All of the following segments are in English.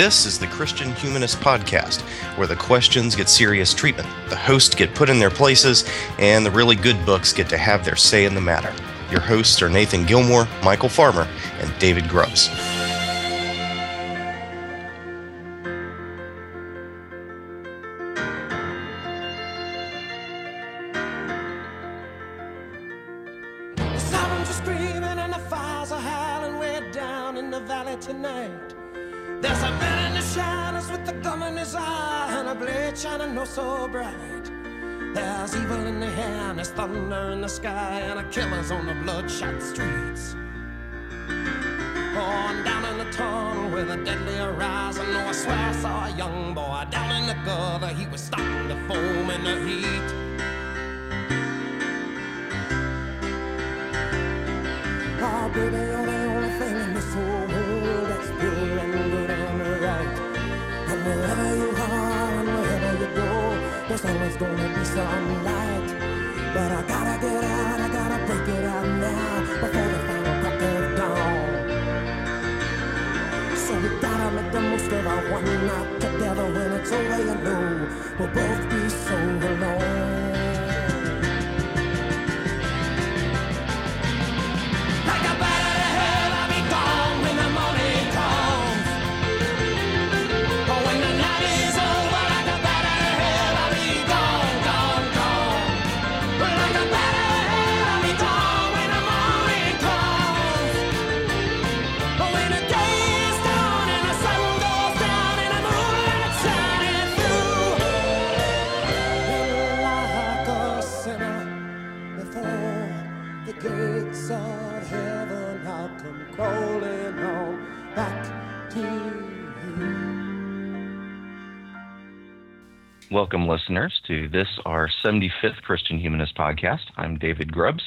This is the Christian Humanist Podcast, where the questions get serious treatment, the hosts get put in their places, and the really good books get to have their say in the matter. Your hosts are Nathan Gilmore, Michial Farmer, and David Grubbs. Welcome, listeners, to this, our 75th Christian Humanist podcast. I'm David Grubbs.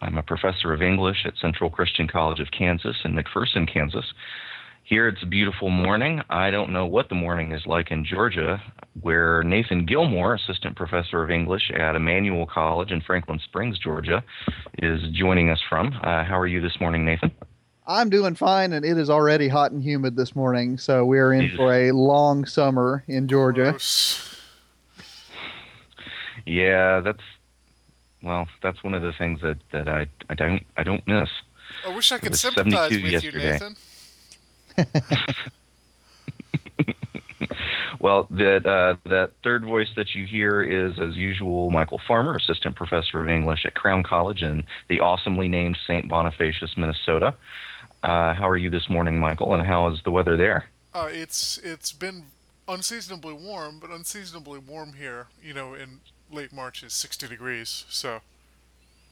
I'm a professor of English at Central Christian College of Kansas in McPherson, Kansas. Here it's a beautiful morning. I don't know what the morning is like in Georgia, where Nathan Gilmore, assistant professor of English at Emmanuel College in Franklin Springs, Georgia, is joining us from. Uh, how are you this morning, Nathan? I'm doing fine, and it is already hot and humid this morning, so we are in for a long summer in Georgia. Gross. Yeah, that's well, that's one of the things that, that I, I don't I don't miss. I wish I could sympathize with yesterday. you, Nathan. Well, that uh, that third voice that you hear is, as usual, Michial Farmer, assistant professor of English at Crown College in the awesomely named St. Bonifacius, Minnesota. Uh, how are you this morning, Michial? And how is the weather there? Uh, it's it's been unseasonably warm, but unseasonably warm here. You know, in late March is 60 degrees, so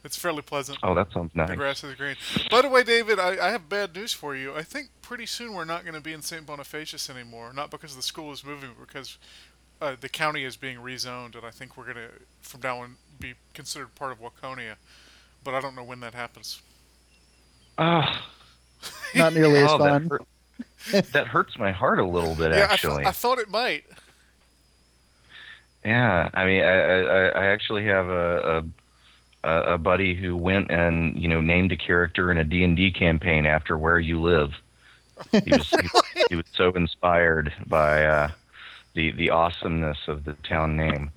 it's fairly pleasant. Oh, that sounds nice. The nice. grass is green. By the way, David, I, I have bad news for you. I think pretty soon we're not going to be in St. Bonifacius anymore. Not because the school is moving, but because uh, the county is being rezoned, and I think we're going to, from now on, be considered part of Waconia. But I don't know when that happens. Ah, Not nearly as oh, that, fun. hurt, that hurts my heart a little bit, yeah, I, th- actually. I thought it might. Yeah, I mean, I, I, I actually have a, a a buddy who went and you know named a character in a D and D campaign after where you live. He was he, he was so inspired by uh, the the awesomeness of the town name.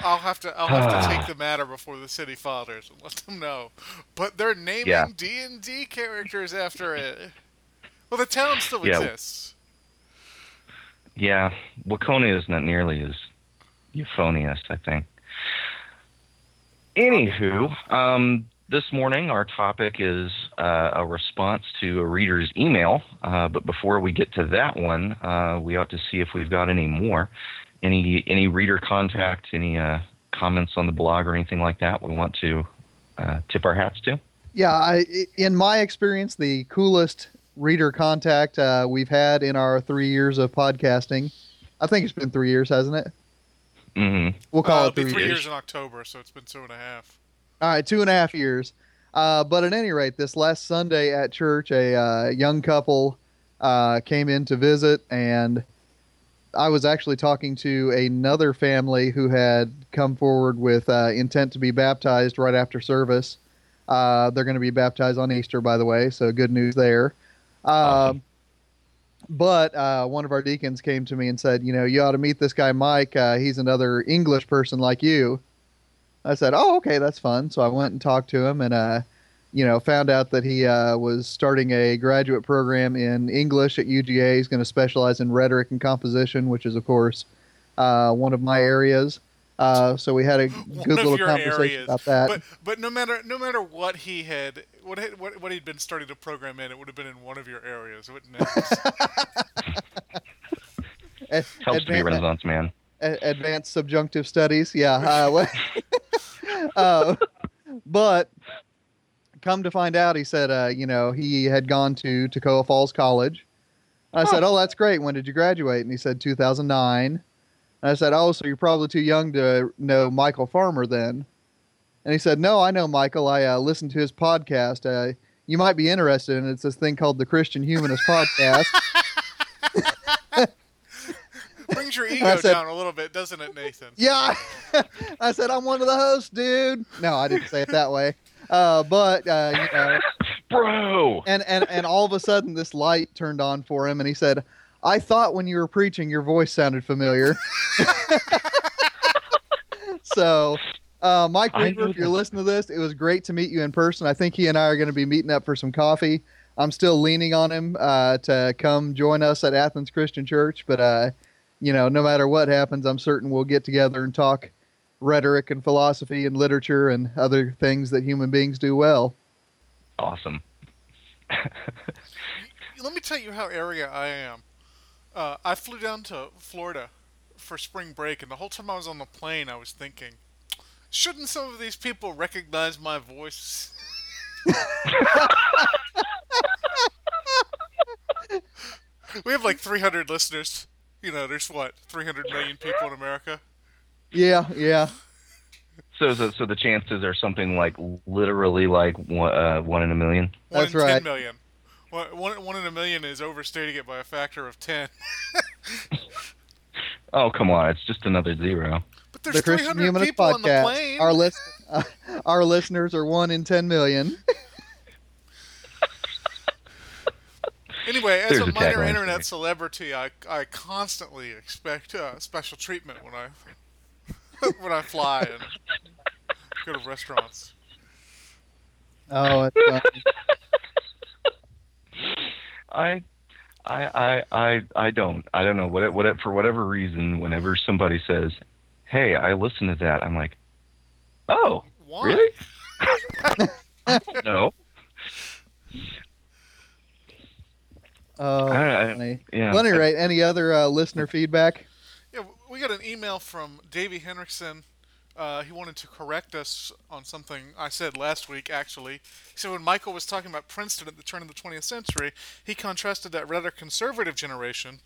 I'll have to I'll have to take the matter before the city fathers and let them know. But they're naming D and D characters after it. Well, the town still Yeah. exists. Yeah, Waconia is not nearly as euphonious, I think. Anywho, um, this morning our topic is uh, a response to a reader's email. Uh, but before we get to that one, uh, we ought to see if we've got any more. Any any reader contact, any uh, comments on the blog or anything like that we want to uh, tip our hats to? Yeah, I, in my experience, the coolest reader contact uh, we've had in our three years of podcasting. I think it's been three years, hasn't it? Hmm We'll call uh, it three, three years. years in October, so it's been two and a half. All right, two and a half years. Uh, but at any rate, this last Sunday at church, a uh, young couple uh, came in to visit, and I was actually talking to another family who had come forward with uh, intent to be baptized right after service. Uh, they're going to be baptized on Easter, by the way, so good news there. Um, Awesome. But uh, one of our deacons came to me and said, you know, you ought to meet this guy Mike. Uh, he's another English person like you. I said, oh, okay, that's fun. So I went and talked to him and, uh, you know, found out that he uh, was starting a graduate program in English at UGA. He's going to specialize in rhetoric and composition, which is, of course, uh, one of my areas. Uh, so we had a good little conversation areas. about that. But but no matter no matter what he had what had, what what he'd been starting to program in, it would have been in one of your areas, wouldn't it? Ad- Helps to be a Renaissance man. a- advanced subjunctive studies. Yeah. Uh, what- uh, but come to find out, he said, uh, you know, he had gone to Toccoa Falls College. I said, oh, that's great. When did you graduate? And he said, 2009. And I said, oh, so you're probably too young to know Michial Farmer then. And he said, no, I know Michial. I uh, listened to his podcast. Uh, you might be interested in it. It's this thing called the Christian Humanist Podcast. Brings your ego said- down a little bit, doesn't it, Nathan? Yeah. I said, I'm one of the hosts, dude. No, I didn't say it that way. Uh, but, uh, you know, Bro! and, and, and all of a sudden this light turned on for him and he said, I thought when you were preaching, your voice sounded familiar. so, uh, Mike Weaver, if you're listening to this, it was great to meet you in person. I think he and I are going to be meeting up for some coffee. I'm still leaning on him uh, to come join us at Athens Christian Church, but uh, you know, no matter what happens, I'm certain we'll get together and talk rhetoric and philosophy and literature and other things that human beings do well. Awesome. Let me tell you how area I am. Uh, I flew down to Florida for spring break, and the whole time I was on the plane, I was thinking, shouldn't some of these people recognize my voice? we have like 300 listeners. You know, there's what 300 million people in America. Yeah, yeah. So, so, so the chances are something like literally like one, uh, one in a million. One That's in right. million. One, one, one in a million is overstating it by a factor of 10. Oh, come on. It's just another zero. But there's the Christian 300 Humanist people on the Podcast. plane. Our list, uh, our listeners are one in ten million. Anyway, as There's a a minor tagline internet for celebrity, I, I constantly expect uh, special treatment when I when I fly and go to restaurants. Oh, it's funny. I, I, I, I, I don't. I don't know what. What for whatever reason, whenever somebody says, "Hey, I listen to that," I'm like, "Oh, Why? really?" no. Oh, I- I- funny. Yeah. Well, at any rate, any other uh, listener feedback? Yeah, we got an email from Davey Henriksen. Uh, he wanted to correct us on something I said last week, actually. He said when Michial was talking about Princeton at the turn of the 20th century, he contrasted that rather conservative generation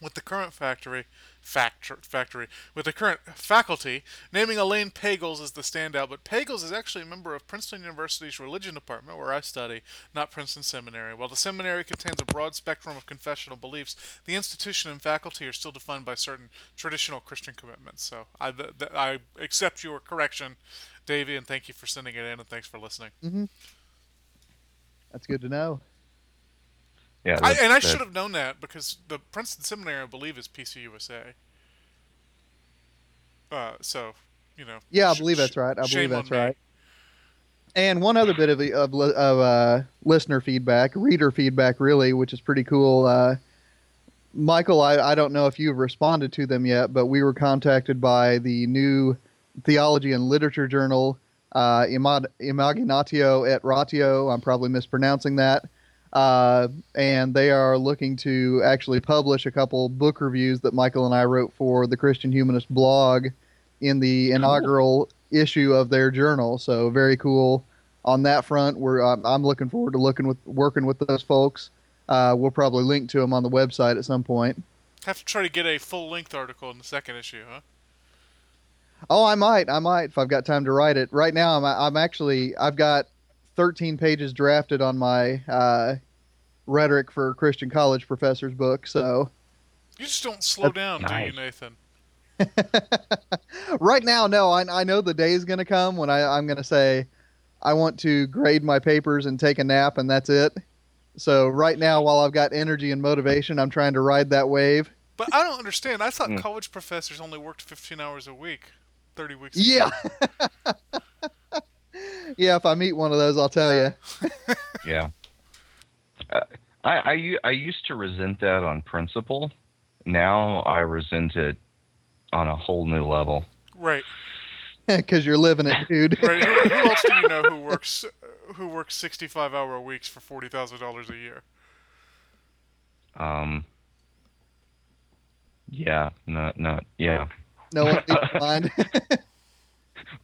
with the current factory, factor, factory, with the current faculty, naming Elaine Pagels as the standout. But Pagels is actually a member of Princeton University's religion department, where I study, not Princeton Seminary. While the seminary contains a broad spectrum of confessional beliefs, the institution and faculty are still defined by certain traditional Christian commitments. So I, th- th- I accept your correction, Davey, and thank you for sending it in, and thanks for listening. Mm-hmm. That's good to know. Yeah. I, and I should have known that because the Princeton Seminary, I believe, is PCUSA. Uh, so, you know. Yeah, I sh- believe sh- that's right. I believe that's on me. right. And one other bit of of, of uh, listener feedback, reader feedback, really, which is pretty cool. Uh, Michial, I, I don't know if you've responded to them yet, but we were contacted by the new Theology and Literature Journal, uh, Imaginatio et Ratio. I'm probably mispronouncing that. Uh, and they are looking to actually publish a couple book reviews that Michael and I wrote for the Christian Humanist blog in the inaugural issue of their journal. So very cool on that front. We're I'm, I'm looking forward to looking with working with those folks. Uh, we'll probably link to them on the website at some point. Have to try to get a full length article in the second issue, huh? Oh, I might, I might if I've got time to write it. Right now, I'm I'm actually I've got 13 pages drafted on my uh, rhetoric for Christian college professors book. So You just don't slow That's down, do you, Nathan? right now, no, I, I know the day is going to come when I, I'm going to say I want to grade my papers and take a nap, and that's it. So right now, while I've got energy and motivation, I'm trying to ride that wave. But I don't understand. I thought Mm. college professors only worked 15 hours a week, 30 weeks. a Yeah. year. yeah, if I meet one of those, I'll tell you. Yeah. Uh, I used to resent that on principle. Now I resent it on a whole new level. Right. Because you're living it, dude. Right. Who, who else do you know who works who works 65 hour weeks for forty thousand dollars a year? Um. Yeah. Not. Not. Yeah. No one needs mind.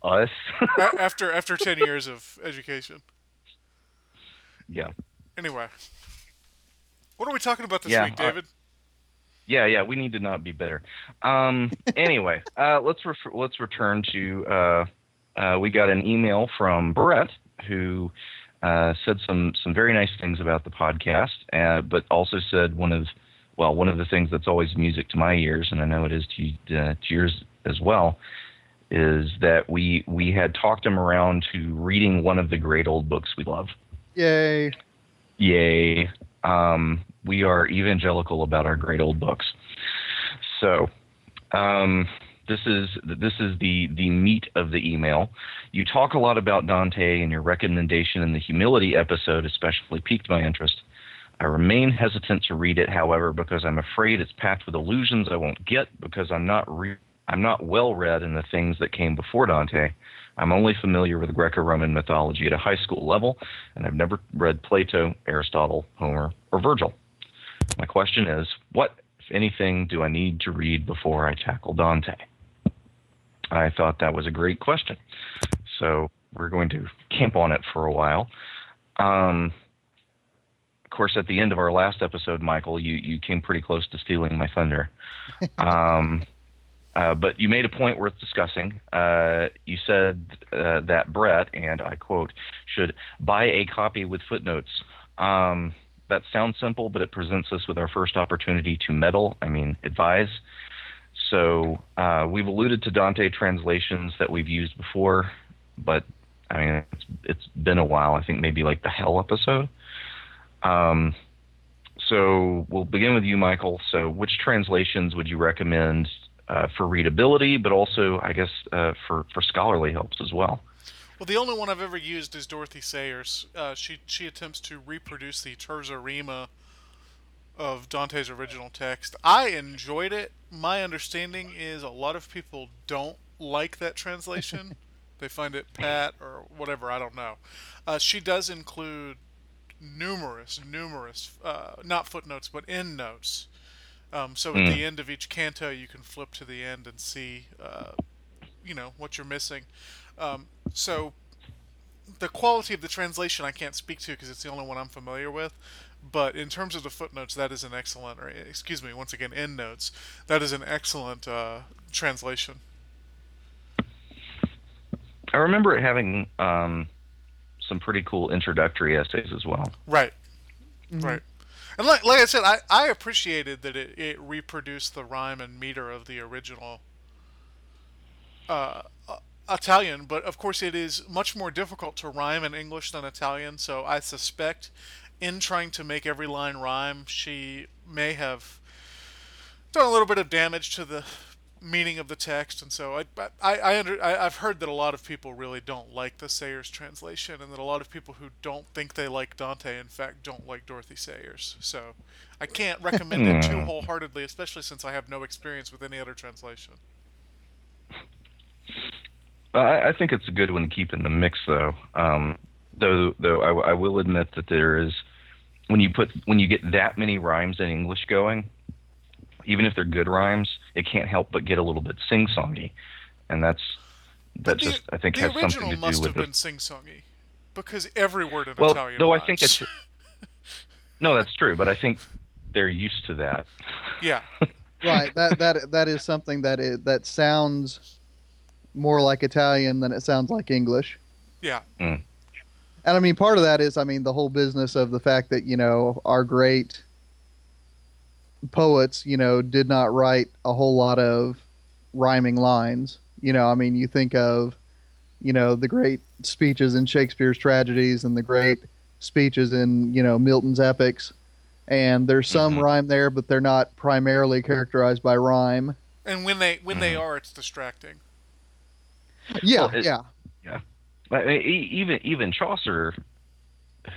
Us. After after 10 years of education. yeah. Anyway, what are we talking about this Yeah, week, uh, David? Yeah, yeah, we need to not be bitter. Um, anyway, uh, let's ref- let's return to. Uh, uh, we got an email from Brett who uh, said some some very nice things about the podcast, uh, but also said one of well one of the things that's always music to my ears, and I know it is to uh, to yours as well, is that we we had talked him around to reading one of the great old books we love. Yay. Yay. Um, we are evangelical about our great old books. So, um, this is this is the the meat of the email. You talk a lot about Dante, and your recommendation in the humility episode especially piqued my interest. I remain hesitant to read it, however, because I'm afraid it's packed with illusions I won't get because I'm not re- I'm not well read in the things that came before Dante. I'm only familiar with Greco-Roman mythology at a high school level, and I've never read Plato, Aristotle, Homer, or Virgil. My question is, what, if anything, do I need to read before I tackle Dante? I thought that was a great question. So we're going to camp on it for a while. Um, of course, at the end of our last episode, Michial, you, you came pretty close to stealing my thunder. Um, uh, but you made a point worth discussing. Uh, you said uh, that Brett, and I quote, should buy a copy with footnotes. Um, that sounds simple, but it presents us with our first opportunity to meddle, I mean, advise. So uh, we've alluded to Dante translations that we've used before, but I mean, it's, it's been a while. I think maybe like the Hell episode. Um, so we'll begin with you, Michial. So, which translations would you recommend for readability, but also, I guess, uh, for for scholarly helps as well? Well, the only one I've ever used is Dorothy Sayers. Uh, she she attempts to reproduce the terza rima of Dante's original text. I enjoyed it. My understanding is a lot of people don't like that translation. they find it pat or whatever. I don't know. Uh, she does include numerous, numerous, uh, not footnotes, but endnotes. Um, so at Hmm. the end of each canto, you can flip to the end and see, uh, you know, what you're missing. Um, so the quality of the translation I can't speak to because it's the only one I'm familiar with. But in terms of the footnotes, that is an excellent, or excuse me, once again, endnotes. That is an excellent uh, translation. I remember it having um, some pretty cool introductory essays as well. Right. Right. And like, like I said, I, I appreciated that it, it reproduced the rhyme and meter of the original uh, uh, Italian, but of course it is much more difficult to rhyme in English than Italian, so I suspect in trying to make every line rhyme, she may have done a little bit of damage to the meaning of the text, and so I, I, I under, I, I've heard that a lot of people really don't like the Sayers translation, and that a lot of people who don't think they like Dante, in fact, don't like Dorothy Sayers. So I can't recommend it too Hmm. wholeheartedly, especially since I have no experience with any other translation. I, I think it's a good one to keep in the mix, though. Um, though, though I, I will admit that there is when you put when you get that many rhymes in English going, even if they're good rhymes, it can't help but get a little bit sing-songy, and that's that the, just I think the has something to do with the original to must have been it. sing-songy, because every word in Well, Italian. though I think it's no, that's true, but I think they're used to that. yeah, right. That that that is something that is, that sounds more like Italian than it sounds like English. yeah, mm. And I mean, part of that is, I mean, the whole business of the fact that you know our great poets, you know, did not write a whole lot of rhyming lines. You know, I mean, you think of, you know, the great speeches in Shakespeare's tragedies and the great speeches in you know Milton's epics, and there's some Mhm. rhyme there, but they're not primarily characterized by rhyme. And when they when they Mhm. are, it's distracting. Yeah, Well, it- yeah, I mean, e- even even Chaucer,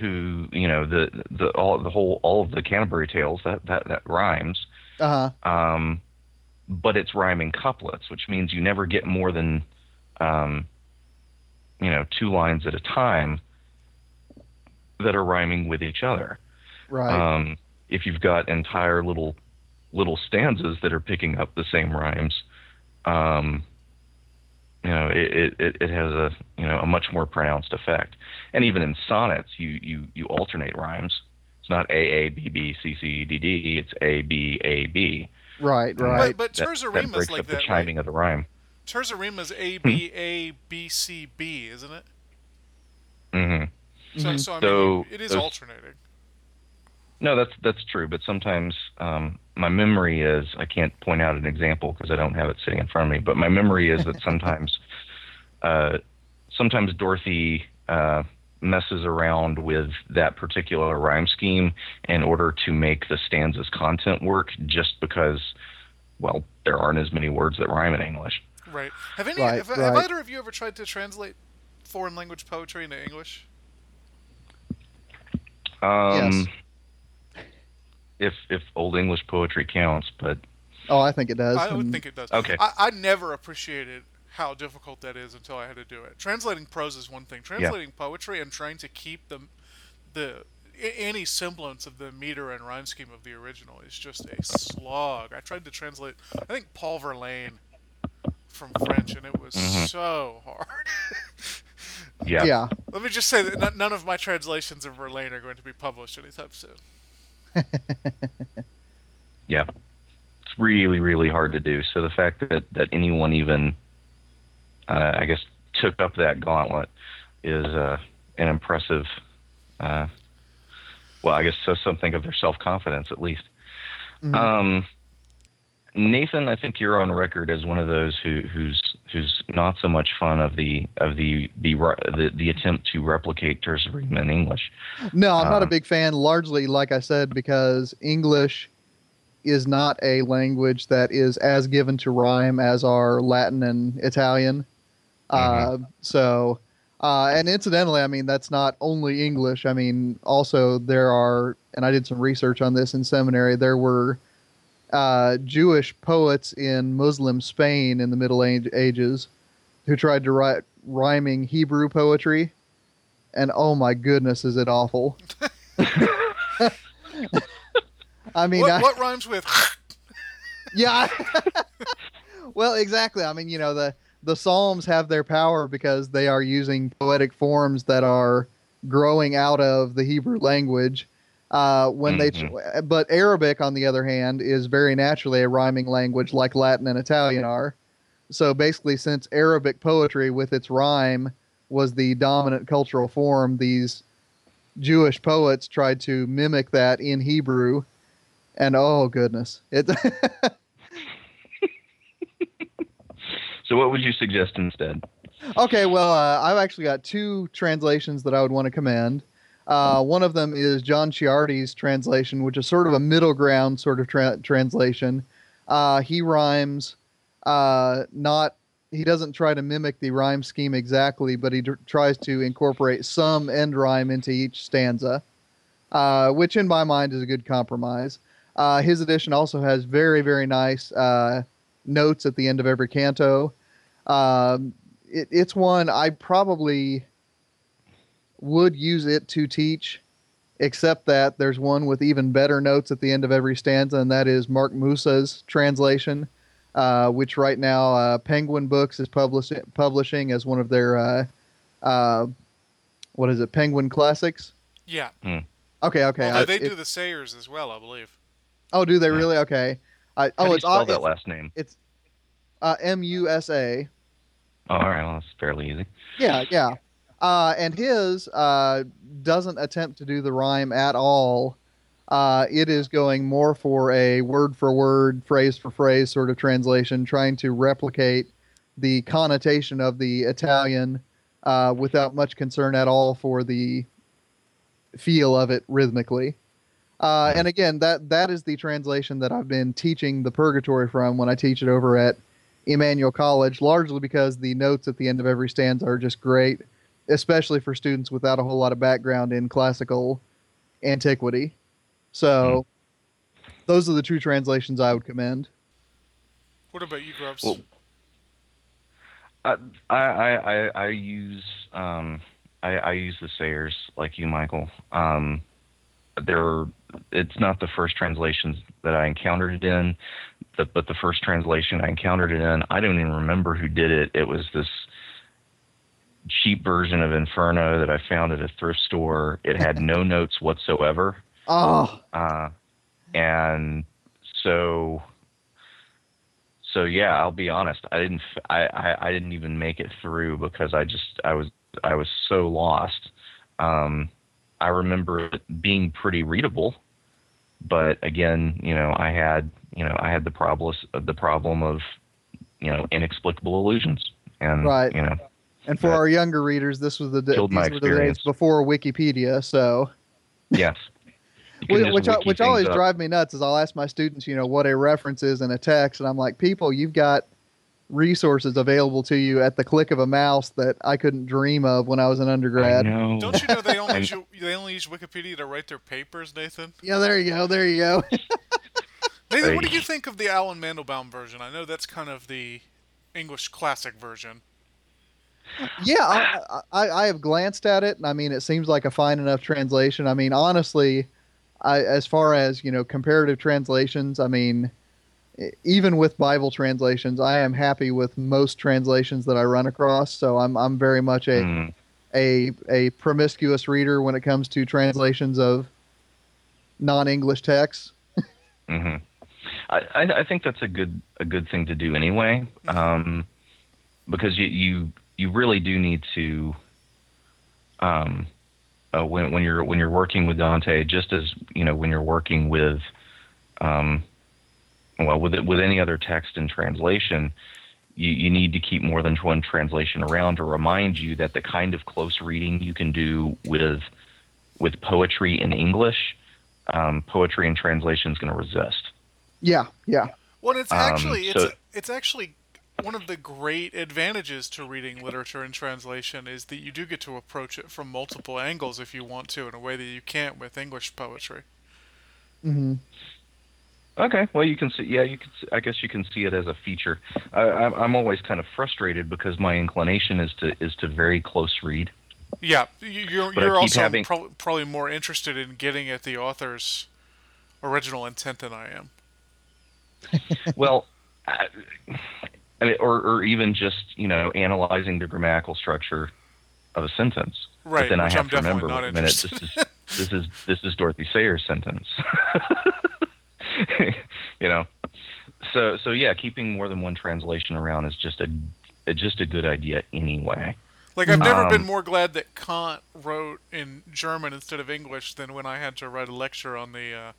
who you know the the all the whole all of the Canterbury Tales that that that rhymes, uh huh, um, but it's rhyming couplets, which means you never get more than um, you know two lines at a time that are rhyming with each other. right, Um, if you've got entire little little stanzas that are picking up the same rhymes, um, you know, it, it, it- it has a you know a much more pronounced effect. And even in sonnets, you you you alternate rhymes. It's not A A B B C C D D. It's A B A B. right, right. But that, Terza that Rima's breaks like up that, the chiming of the rhyme. Terza Rima's A Hmm. B A B C B, isn't it? hmm So, Mhm. so I mean, So it is those- alternating. No, that's that's true. But sometimes um, my memory is I can't point out an example because I don't have it sitting in front of me. But my memory is that sometimes, uh, sometimes Dorothy uh, messes around with that particular rhyme scheme in order to make the stanza's content work, just because, well, there aren't as many words that rhyme in English. Right. Have any? Right, have, have either of you ever tried to translate foreign language poetry into English? Um, If if Old English poetry counts, but oh, I think it does. I would think it does. Okay. I, I never appreciated how difficult that is until I had to do it. Translating prose is one thing. Translating poetry and trying to keep the the any semblance of the meter and rhyme scheme of the original is just a slog. I tried to translate. I think Paul Verlaine from French, and it was Mhm. so hard. yeah, yeah. Let me just say that n- none of my translations of Verlaine are going to be published anytime soon. yeah, it's really really hard to do. So the fact that that anyone even, uh, I guess, took up that gauntlet is uh, an impressive. Uh, well, I guess says something of their self confidence at least. Mhm. Um, Nathan, I think you're on record as one of those who, who's who's not so much fun of the of the the the, the attempt to replicate terse in English. No, I'm not a Um, big fan, largely, like I said, because English is not a language that is as given to rhyme as are Latin and Italian. Uh, so, uh, and incidentally, I mean, that's not only English. I mean, also, there are, and I did some research on this in seminary, there were uh, Jewish poets in Muslim Spain in the Middle Ages who tried to write rhyming Hebrew poetry. And oh my goodness, is it awful! I mean, what, I, what rhymes with? yeah. well, exactly. I mean, you know, the the Psalms have their power because they are using poetic forms that are growing out of the Hebrew language. Uh, when they, but Arabic, on the other hand, is very naturally a rhyming language like Latin and Italian are. So basically, since Arabic poetry with its rhyme was the dominant cultural form, these Jewish poets tried to mimic that in Hebrew, and oh goodness, it. So, what would you suggest instead? Okay, well, uh, I've actually got two translations that I would want to commend. Uh, one of them is John Ciardi's translation, which is sort of a middle ground sort of tra- translation. Uh, he rhymes uh, not, he doesn't try to mimic the rhyme scheme exactly, but he d- tries to incorporate some end rhyme into each stanza, uh, which in my mind is a good compromise. Uh, his edition also has very, very nice uh, notes at the end of every canto. Um, it, it's one I probably would use it to teach, except that there's one with even better notes at the end of every stanza, and that is Mark Musa's translation, uh, which right now uh, Penguin Books is publish- publishing as one of their, uh, uh, what is it, Penguin Classics? Yeah. Okay, okay. Although I- they it- do the Sayers as well, I believe. Oh, do they Yeah. really? Okay. I, How oh, do you it's spell that last name? it's uh, M U S A. Oh, all right, well, that's fairly easy. Yeah, yeah. Uh, and his uh, doesn't attempt to do the rhyme at all. Uh, it is going more for a word for word, phrase for phrase sort of translation, trying to replicate the connotation of the Italian uh, without much concern at all for the feel of it rhythmically. Uh, and again, that that is the translation that I've been teaching the Purgatory from when I teach it over at Emmanuel College, largely because the notes at the end of every stanza are just great, especially for students without a whole lot of background in classical antiquity. So, those are the two translations I would commend. What about you, Grubbs? Well, I I I, I, I use um I, I use the Sayers like you, Michial. Um, they're it's not the first translations that I encountered it in, but, but the first translation I encountered it in, I don't even remember who did it. It was this cheap version of Inferno that I found at a thrift store. It had no notes whatsoever. Oh, Uh, and so, so yeah, I'll be honest. I didn't, I, I, I didn't even make it through because I just, I was, I was so lost. Um, I remember it being pretty readable, but again, you know, I had, you know, I had the problem, the problem of, you know, inexplicable illusions, and Right. you know, and for our younger readers, this was the d- killed these were the days experience. before Wikipedia. So, yes. Which which, which always up. drive me nuts is I'll ask my students, you know, what a reference is in a text, and I'm like, people, you've got resources available to you at the click of a mouse that I couldn't dream of when I was an undergrad. Don't you know they only use, they only use Wikipedia to write their papers, Nathan? Yeah, there you go, there you go. Nathan, what do you think of the Allen Mandelbaum version? I know that's kind of the English classic version. yeah, I, I, I have glanced at it, and I mean, it seems like a fine enough translation. I mean, honestly, I, as far as you know, comparative translations, I mean, even with Bible translations, I am happy with most translations that I run across. So I'm I'm very much a Mm. a a promiscuous reader when it comes to translations of non-English texts. hmm I, I I think that's a good a good thing to do anyway, um, because you you you really do need to. Um, uh, when when you're when you're working with Dante, just as you know when you're working with, um, well with with any other text in translation, you, you need to keep more than one translation around to remind you that the kind of close reading you can do with with poetry in English, um, poetry in translation is going to resist. Yeah, yeah, Well, it's Um, actually it's so- it's actually one of the great advantages to reading literature in translation is that you do get to approach it from multiple angles if you want to in a way that you can't with English poetry. hmm Okay, well you can see. Yeah, you can. I guess you can see it as a feature. I, I'm I'm always kind of frustrated because my inclination is to is to very close read. Yeah, you- you're But you're also having- prob- probably more interested in getting at the author's original intent than I am. well, I, I mean, or or even just you know analyzing the grammatical structure of a sentence. Right, But then I have I'm to remember, definitely not wait a minute, this is this is this is Dorothy Sayers' sentence. you know, so so yeah, keeping more than one translation around is just a just a good idea anyway. Like I've never been Um, more glad that Kant wrote in German instead of English than when I had to write a lecture on the uh,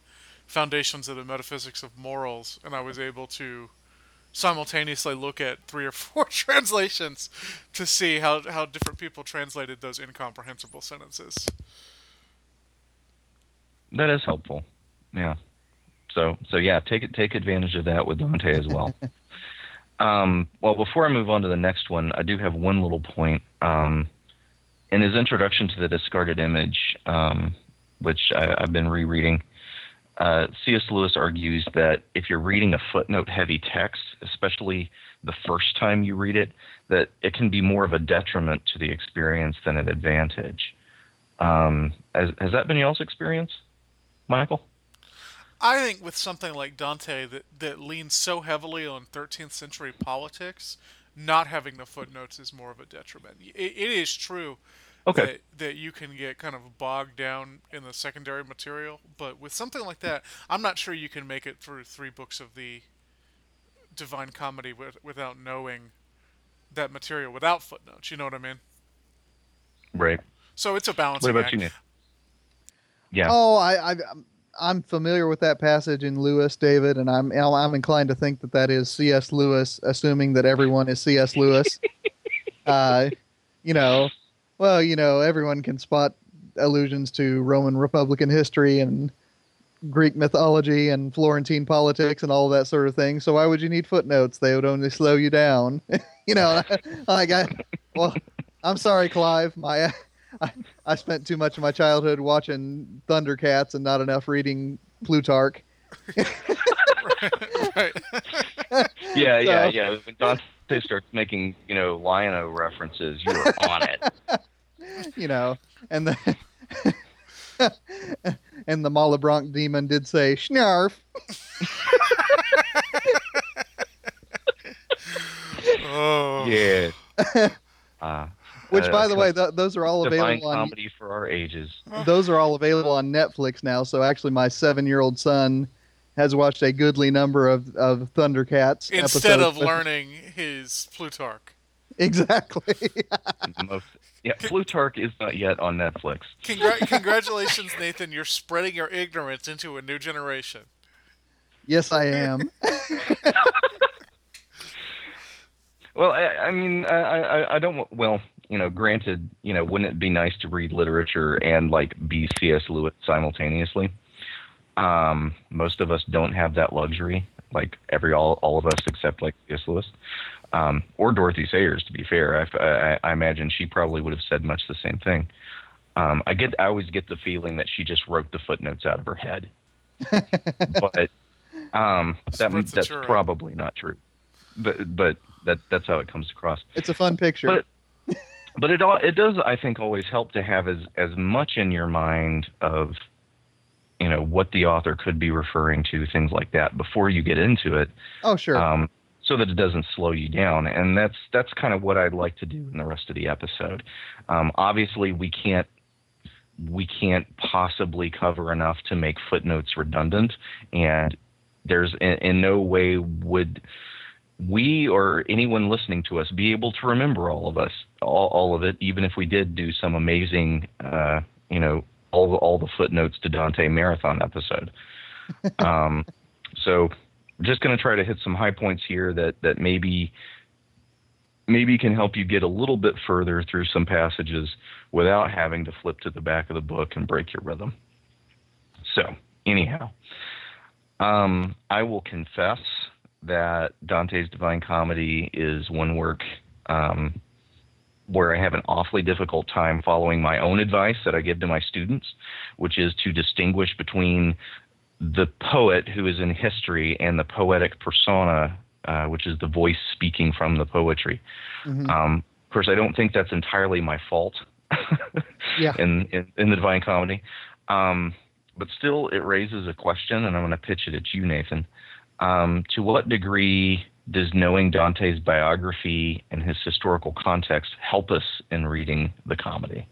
foundations of the metaphysics of morals, and I was able to simultaneously look at three or four translations to see how how different people translated those incomprehensible sentences. That is helpful. Yeah. So so yeah, take it take advantage of that with Dante as well. um, well, before I move on to the next one, I do have one little point. Um, in his introduction to the discarded image, um, which I, I've been rereading, uh, C.S. Lewis argues that if you're reading a footnote-heavy text, especially the first time you read it, that it can be more of a detriment to the experience than an advantage. Um, has, has that been y'all's experience? Michial? I think with something like Dante that, that leans so heavily on 13th century politics, not having the footnotes is more of a detriment. It, it is true Okay. that, that you can get kind of bogged down in the secondary material, but with something like that, I'm not sure you can make it through three books of the Divine Comedy with, without knowing that material, without footnotes. You know what I mean? Right. So it's a balance. What about act. you, Nick? Yeah. Oh, I, I I'm familiar with that passage in Lewis, David, and I'm I'm inclined to think that that is C.S. Lewis, assuming that everyone is C.S. Lewis. uh, you know, well, you know, everyone can spot allusions to Roman Republican history and Greek mythology and Florentine politics and all that sort of thing. So why would you need footnotes? They would only slow you down. you know, like I, well, I'm sorry, Clive. My, I, I spent too much of my childhood watching Thundercats and not enough reading Plutarch. right. Yeah, yeah, So- yeah. When Dante starts making, you know, Lion-O references, you're on it. you know, and the and the Malebranche demon did say snarf. Oh. Yeah. Uh, Which, uh, by the way, th- those are all available on comedy for our ages. those are all available on Netflix now. So actually, my seven-year-old son has watched a goodly number of of Thundercats Instead episodes. of learning his Plutarch. exactly. Most, yeah, Plutarch is not yet on Netflix. Congra- congratulations, Nathan. You're spreading your ignorance into a new generation. yes, I am. Well, I, I mean, I, I, I don't. Well, you know, granted, you know, wouldn't it be nice to read literature and like be C.S. Lewis simultaneously? Um, most of us don't have that luxury. Like every all, all of us except like C.S. Lewis, um, or Dorothy Sayers. To be fair, I, I, I imagine she probably would have said much the same thing. Um, I get, I always get the feeling that she just wrote the footnotes out of her head, but um, that, that's probably not true. But but that that's how it comes across It's a fun picture. But- but it all it does I think always help to have as as much in your mind of you know what the author could be referring to things like that before you get into it oh, sure. um, so that it doesn't slow you down and that's that's kind of what I'd like to do in the rest of the episode um, obviously we can't we can't possibly cover enough to make footnotes redundant and there's in, in no way would we or anyone listening to us be able to remember all of us all, all of it even if we did do some amazing uh, you know all the, all the footnotes to Dante marathon episode um, so just going to try to hit some high points here that that maybe maybe can help you get a little bit further through some passages without having to flip to the back of the book and break your rhythm. So, anyhow, um, I will confess that Dante's Divine Comedy is one work um, where I have an awfully difficult time following my own advice that I give to my students, which is to distinguish between the poet who is in history and the poetic persona, uh, which is the voice speaking from the poetry. Mhm. Um, of course, I don't think that's entirely my fault Yeah. in, in, in the Divine Comedy. Um, but still, it raises a question, and I'm going to pitch it at you, Nathan. Um, to what degree does knowing Dante's biography and his historical context help us in reading the comedy?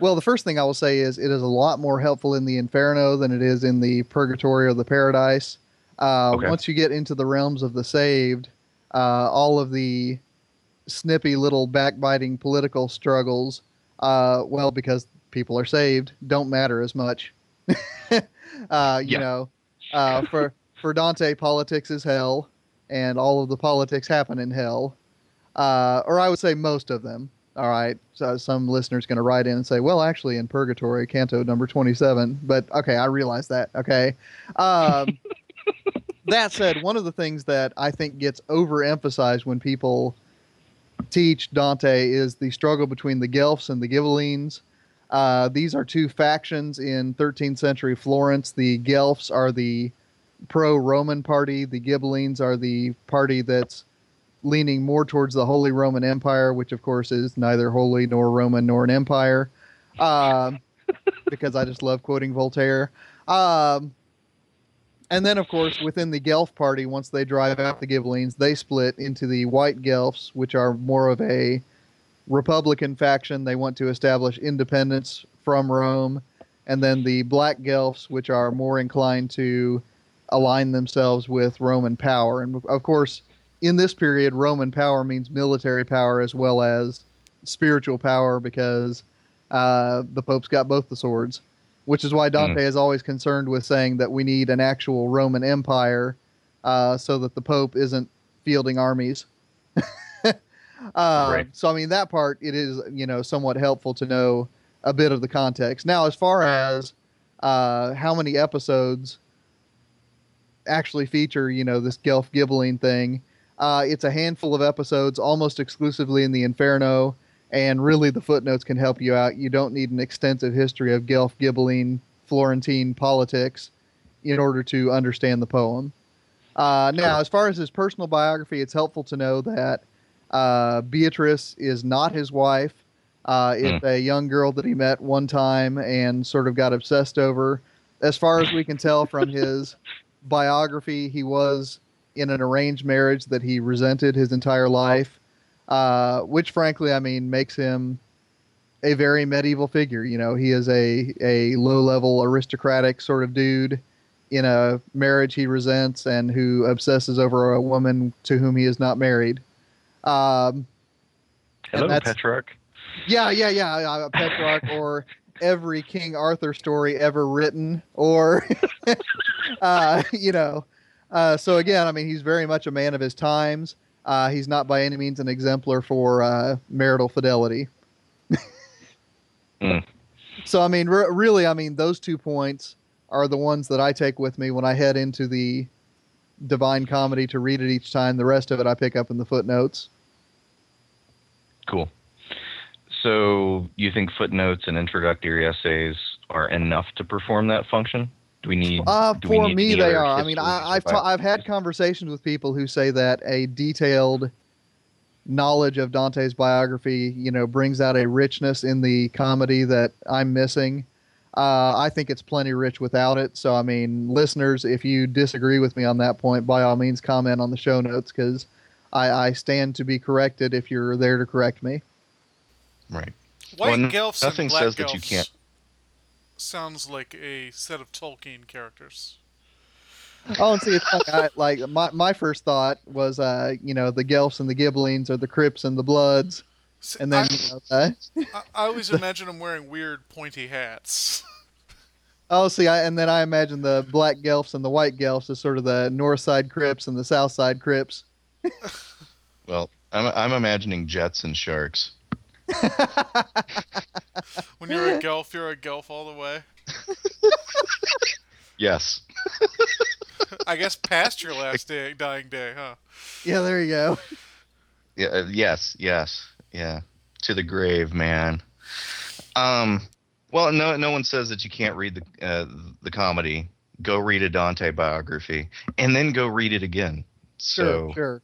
Well, the first thing I will say is it is a lot more helpful in the Inferno than it is in the Purgatory or the Paradise. Uh, Okay. Once you get into the realms of the saved, uh, all of the snippy little backbiting political struggles, uh, well, because people are saved, don't matter as much. uh, you Yeah. know, uh, for for Dante, politics is hell, and all of the politics happen in hell, uh, or I would say most of them. All right. So some listeners going to write in and say, well, actually, in Purgatory, Canto number 27. But okay, I realize that. Okay. Um, that said, one of the things that I think gets overemphasized when people teach Dante is the struggle between the Guelphs and the Ghibellines. Uh, these are two factions in 13th century Florence. The Guelphs are the pro Roman party, the Ghibellines are the party that's leaning more towards the Holy Roman Empire, which of course is neither holy nor Roman nor an empire, um, because I just love quoting Voltaire. Um, and then, of course, within the Guelph party, once they drive out the Ghibellines, they split into the White Guelphs, which are more of a Republican faction. They want to establish independence from Rome. And then the Black Guelphs, which are more inclined to align themselves with Roman power. And of course, in this period, Roman power means military power as well as spiritual power because uh, the Pope's got both the swords, which is why Dante is always concerned with saying that we need an actual Roman Empire uh, so that the Pope isn't fielding armies. uh, Right. So, I mean, that part, it is, you know, somewhat helpful to know a bit of the context. Now, as far as uh, how many episodes actually feature, you know, this Guelph Ghibelline thing, uh, it's a handful of episodes, almost exclusively in the Inferno, and really the footnotes can help you out. You don't need an extensive history of Guelph Ghibelline Florentine politics in order to understand the poem. Uh, now, as far as his personal biography, it's helpful to know that uh, Beatrice is not his wife. Uh, it's a young girl that he met one time and sort of got obsessed over. As far as we can tell from his biography, he was in an arranged marriage that he resented his entire life, uh, which, frankly, I mean, makes him a very medieval figure. You know, he is a a low level aristocratic sort of dude in a marriage he resents and who obsesses over a woman to whom he is not married. Um, Hello, Petrarch. yeah, yeah, yeah. Uh, Petrarch or every King Arthur story ever written, or uh, you know. Uh, so again, I mean, he's very much a man of his times. Uh, he's not by any means an exemplar for uh, marital fidelity. Mm. So I mean, re- really, I mean, those two points are the ones that I take with me when I head into the Divine Comedy to read it each time. The rest of it I pick up in the footnotes. Cool. So you think footnotes and introductory essays are enough to perform that function? Do we need? Uh, do we for need me, they are. I mean, I, ta- I've had conversations with people who say that a detailed knowledge of Dante's biography, you know, brings out a richness in the comedy that I'm missing. Uh, I think it's plenty rich without it. So, I mean, listeners, if you disagree with me on that point, by all means, comment on the show notes because I, I stand to be corrected if you're there to correct me. Right. White Well, n- Guelphs nothing and Black says that Guelphs you can't- sounds like a set of Tolkien characters. Oh, and see, it's funny. I, like my, my first thought was, uh, you know, the Guelphs and the Ghibellines or the Crips and the Bloods, S- and then I, you know, uh, I, I always imagine them wearing weird pointy hats. Oh, see, I, and then I imagine the black Guelphs and the white Guelphs as sort of the north side Crips and the south side Crips. Well, I'm I'm imagining jets and sharks. When you're a Guelph, you're a Guelph all the way. Yes. I guess past your last day, dying day, huh? Yeah, there you go. Yeah. uh, Yes. Yes. Yeah. To the grave, man. Um. Well, no. No one says that you can't read the uh, the comedy. Go read a Dante biography, and then go read it again. So Sure, sure.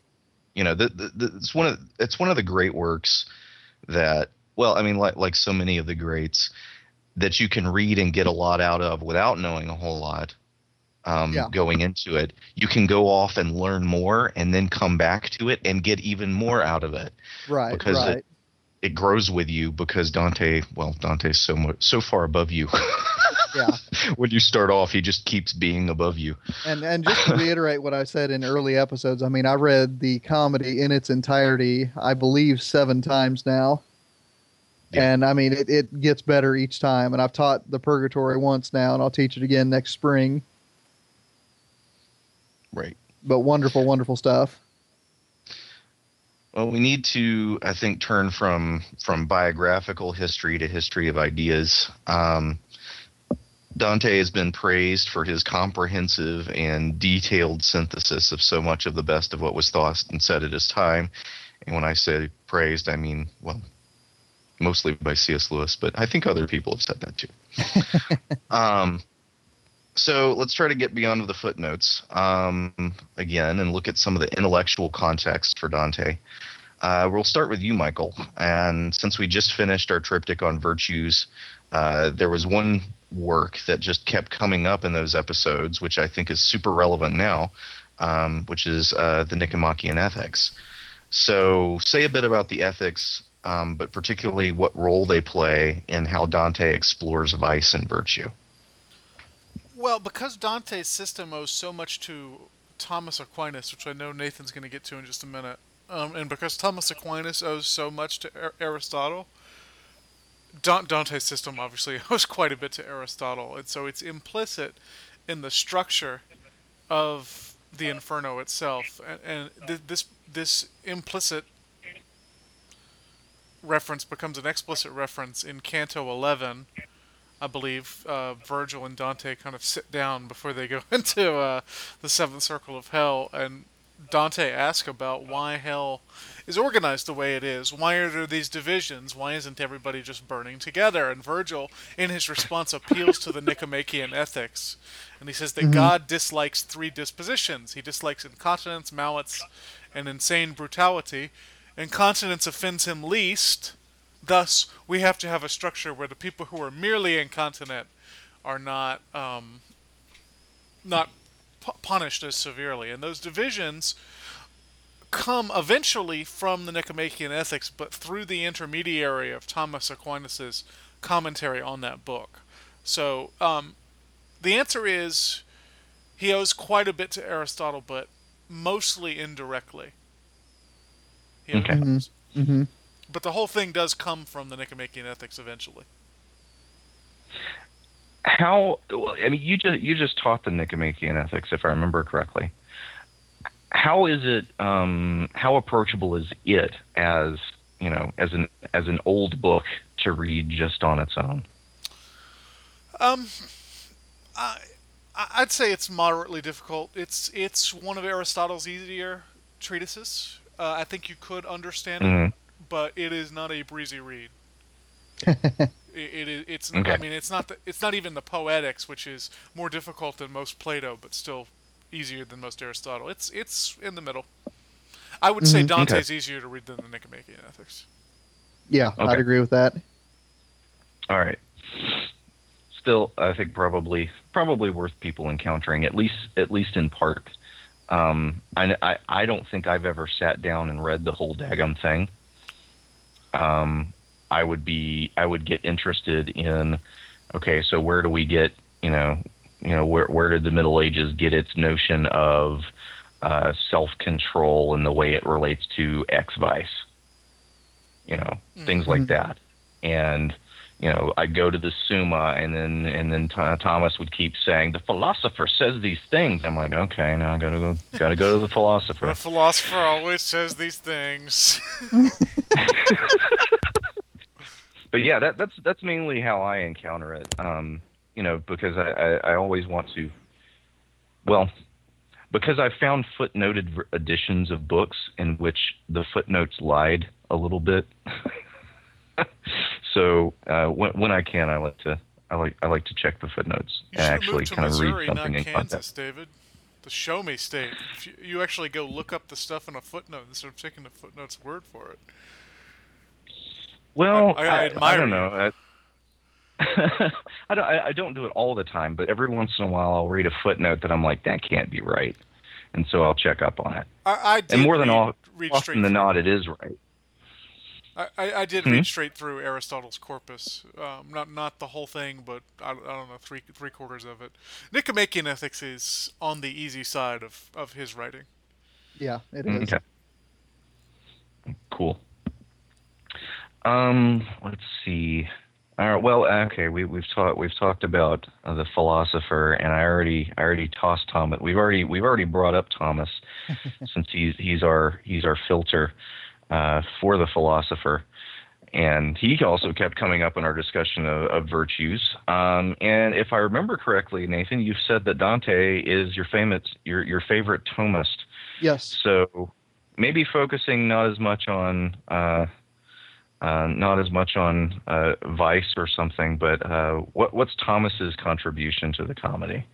you know, the, the, the, it's one of it's one of the great works that. Well, I mean, like like so many of the greats, that you can read and get a lot out of without knowing a whole lot. Um, Yeah. Going into it, you can go off and learn more, and then come back to it and get even more out of it. Right, because it- It grows with you because Dante, well, Dante's so much so far above you. Yeah. when you start off, he just keeps being above you. And and just to reiterate what I said in early episodes, I mean, I read the comedy in its entirety, I believe, seven times now. Yeah. And I mean, it, it gets better each time. And I've taught the Purgatory once now, and I'll teach it again next spring. Right. But wonderful, wonderful stuff. Well, we need to, I think, turn from from biographical history to history of ideas. Um, Dante has been praised for his comprehensive and detailed synthesis of so much of the best of what was thought and said at his time. And when I say praised, I mean, well, mostly by C.S. Lewis, but I think other people have said that too. um, so let's try to get beyond the footnotes um, again and look at some of the intellectual context for Dante. Uh, we'll start with you, Michial. And since we just finished our triptych on virtues, uh, there was one work that just kept coming up in those episodes, which I think is super relevant now, um, which is uh, the Nicomachean Ethics. So, say a bit about the ethics, um, but particularly what role they play in how Dante explores vice and virtue. Well, because Dante's system owes so much to Thomas Aquinas, which I know Nathan's going to get to in just a minute, um, and because Thomas Aquinas owes so much to Ar- Aristotle, Dante's system obviously owes quite a bit to Aristotle, and so it's implicit in the structure of the Inferno itself, and, and th- this this implicit reference becomes an explicit reference in Canto 11. I believe uh, Virgil and Dante kind of sit down before they go into uh, the seventh circle of hell, and Dante asks about why hell is organized the way it is. Why are there these divisions? Why isn't everybody just burning together? And Virgil, in his response, appeals to the Nicomachean ethics. And he says that God dislikes three dispositions he dislikes incontinence, malice, and insane brutality. Incontinence offends him least. Thus, we have to have a structure where the people who are merely incontinent are not um, not pu- punished as severely. And those divisions come eventually from the Nicomachean Ethics, but through the intermediary of Thomas Aquinas's commentary on that book. So um, the answer is he owes quite a bit to Aristotle, but mostly indirectly. He Okay. Mm-hmm. But the whole thing does come from the Nicomachean Ethics eventually. How? I mean, you just you just taught the Nicomachean Ethics, if I remember correctly. How is it? Um, how approachable is it as you know, as an as an old book to read just on its own? Um, I I- I'd say it's moderately difficult. It's it's one of Aristotle's easier treatises. Uh, I think you could understand it, Mhm. but it is not a breezy read. it, it is. It's. I mean, it's not. The, it's not even the Poetics, which is more difficult than most Plato, but still easier than most Aristotle. It's it's in the middle. I would say Mhm. Dante's easier to read than the Nicomachean Ethics. Yeah, Okay. I'd agree with that. All right. Still, I think probably probably worth people encountering at least at least in part. Um, I, I I don't think I've ever sat down and read the whole daggum thing. Um, I would be I would get interested in okay, so where do we get you know you know where where did the Middle Ages get its notion of uh, self control and the way it relates to ex vice? You know things like Mhm. that, and you know, I'd go to the Summa, and then and then Th- Thomas would keep saying, "The philosopher says these things." I'm like, okay, now I gotta go, gotta go to the philosopher. The philosopher. philosopher always says these things. But yeah, that, that's that's mainly how I encounter it. Um, you know, because I, I, I always want to, well, because I found footnoted editions of books in which the footnotes lied a little bit. so uh, when when I can, I like to. I like I like to check the footnotes You and actually kind of Missouri, read something not in Kansas, context. David. The show me state. If you, you actually go look up the stuff in a footnote instead of taking the footnote's word for it. Well, I- I I, I, don't you. know. I, I don't. I, I don't do it all the time, but every once in a while, I'll read a footnote that I'm like, that can't be right, and so I'll check up on it. I, I did And more than all, read often than through. not, it is right. I, I, I did Hmm? read straight through Aristotle's corpus. Um, not not the whole thing, but I, don't- I don't know three three quarters of it. Nicomachean Ethics is on the easy side of, of his writing. Yeah, it is. Okay. Cool. Um, let's see. All right. Well, okay. We we've talked we've talked about uh, the philosopher, and I already I already tossed Thomas. We've already we've already brought up Thomas since he's he's our he's our filter uh, for the philosopher, and he also kept coming up in our discussion of, of virtues. Um, and if I remember correctly, Nathan, you've said that Dante is your famous your your favorite Thomist. Yes. So maybe focusing not as much on uh, uh, not as much on uh, Vice or something, but uh, what what's Thomas's contribution to the comedy?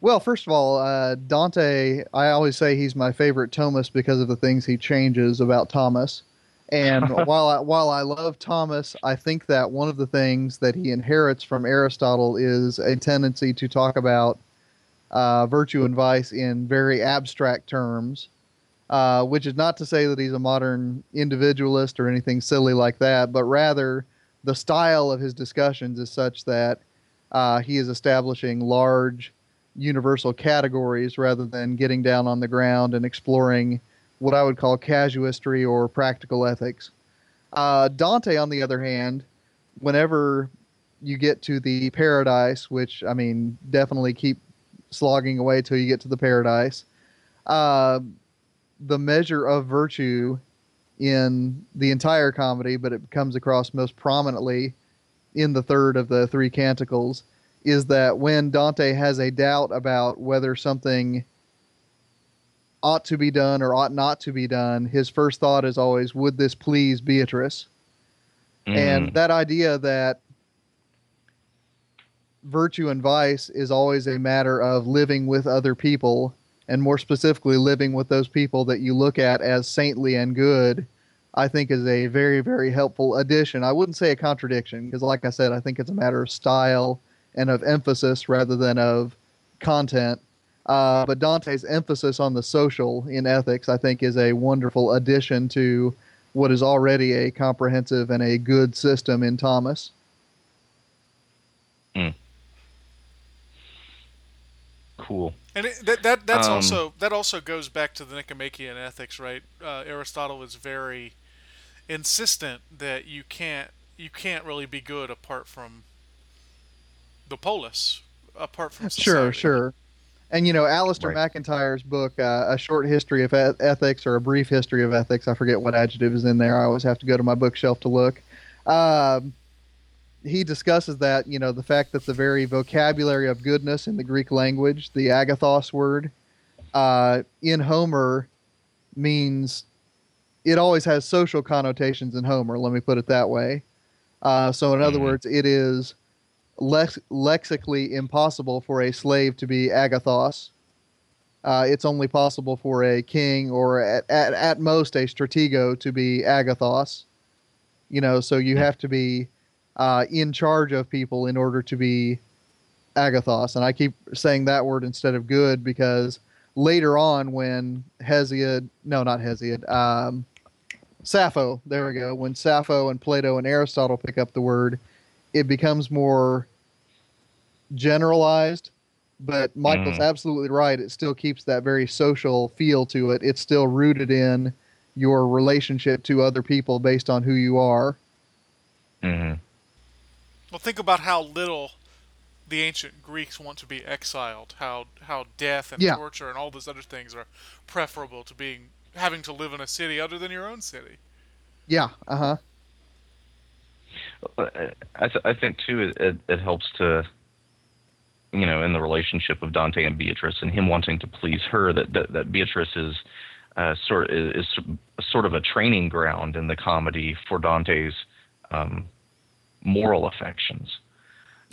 Well, first of all, uh, Dante, I always say he's my favorite Thomas because of the things he changes about Thomas. And while I, while I love Thomas, I think that one of the things that he inherits from Aristotle is a tendency to talk about uh, virtue and vice in very abstract terms, uh, which is not to say that he's a modern individualist or anything silly like that, but rather the style of his discussions is such that uh, he is establishing large universal categories rather than getting down on the ground and exploring what I would call casuistry or practical ethics. Uh, Dante, on the other hand, whenever you get to the paradise, which I mean, definitely keep slogging away till you get to the paradise, uh, the measure of virtue in the entire comedy, but it comes across most prominently in the third of the three canticles, is that when Dante has a doubt about whether something ought to be done or ought not to be done, his first thought is always, Would this please Beatrice? And Mm. that idea that virtue and vice is always a matter of living with other people, and more specifically, living with those people that you look at as saintly and good, I think is a very, very helpful addition. I wouldn't say a contradiction, because, like I said, I think it's a matter of style and of emphasis rather than of content. Uh, but Dante's emphasis on the social in ethics, I think, is a wonderful addition to what is already a comprehensive and a good system in Thomas. Cool. And it, that that that's Um, also that also goes back to the Nicomachean ethics, right? Uh, Aristotle was very insistent that you can't you can't really be good apart from the polis, apart from Sure, society. sure. sure. And you know, Alasdair Right. MacIntyre's book, uh, A Short History of Ethics or A Brief History of Ethics, I forget what adjective is in there. I always have to go to my bookshelf to look. Um, he discusses that, you know, the fact that the very vocabulary of goodness in the Greek language, the agathos word, uh, in Homer means it always has social connotations in Homer, let me put it that way. Uh, so, in other Mhm. words, it is lex- lexically impossible for a slave to be agathos. Uh, it's only possible for a king or at, at, at most a stratego to be agathos. You know, so you have to be uh, in charge of people in order to be agathos. And I keep saying that word instead of good because later on, when Hesiod, no, not Hesiod, um, Sappho, there we go. When Sappho and Plato and Aristotle pick up the word, it becomes more generalized. But Michial's Mm. absolutely right. It still keeps that very social feel to it. It's still rooted in your relationship to other people based on who you are. hmm Well, think about how little the ancient Greeks want to be exiled. How how death and Yeah. torture and all those other things are preferable to being having to live in a city other than your own city. Yeah. Uh huh. I, th- I think too it, it, it helps to you know in the relationship of Dante and Beatrice and him wanting to please her that that, that Beatrice is uh, sort is, is sort of a training ground in the comedy for Dante's um, moral affections.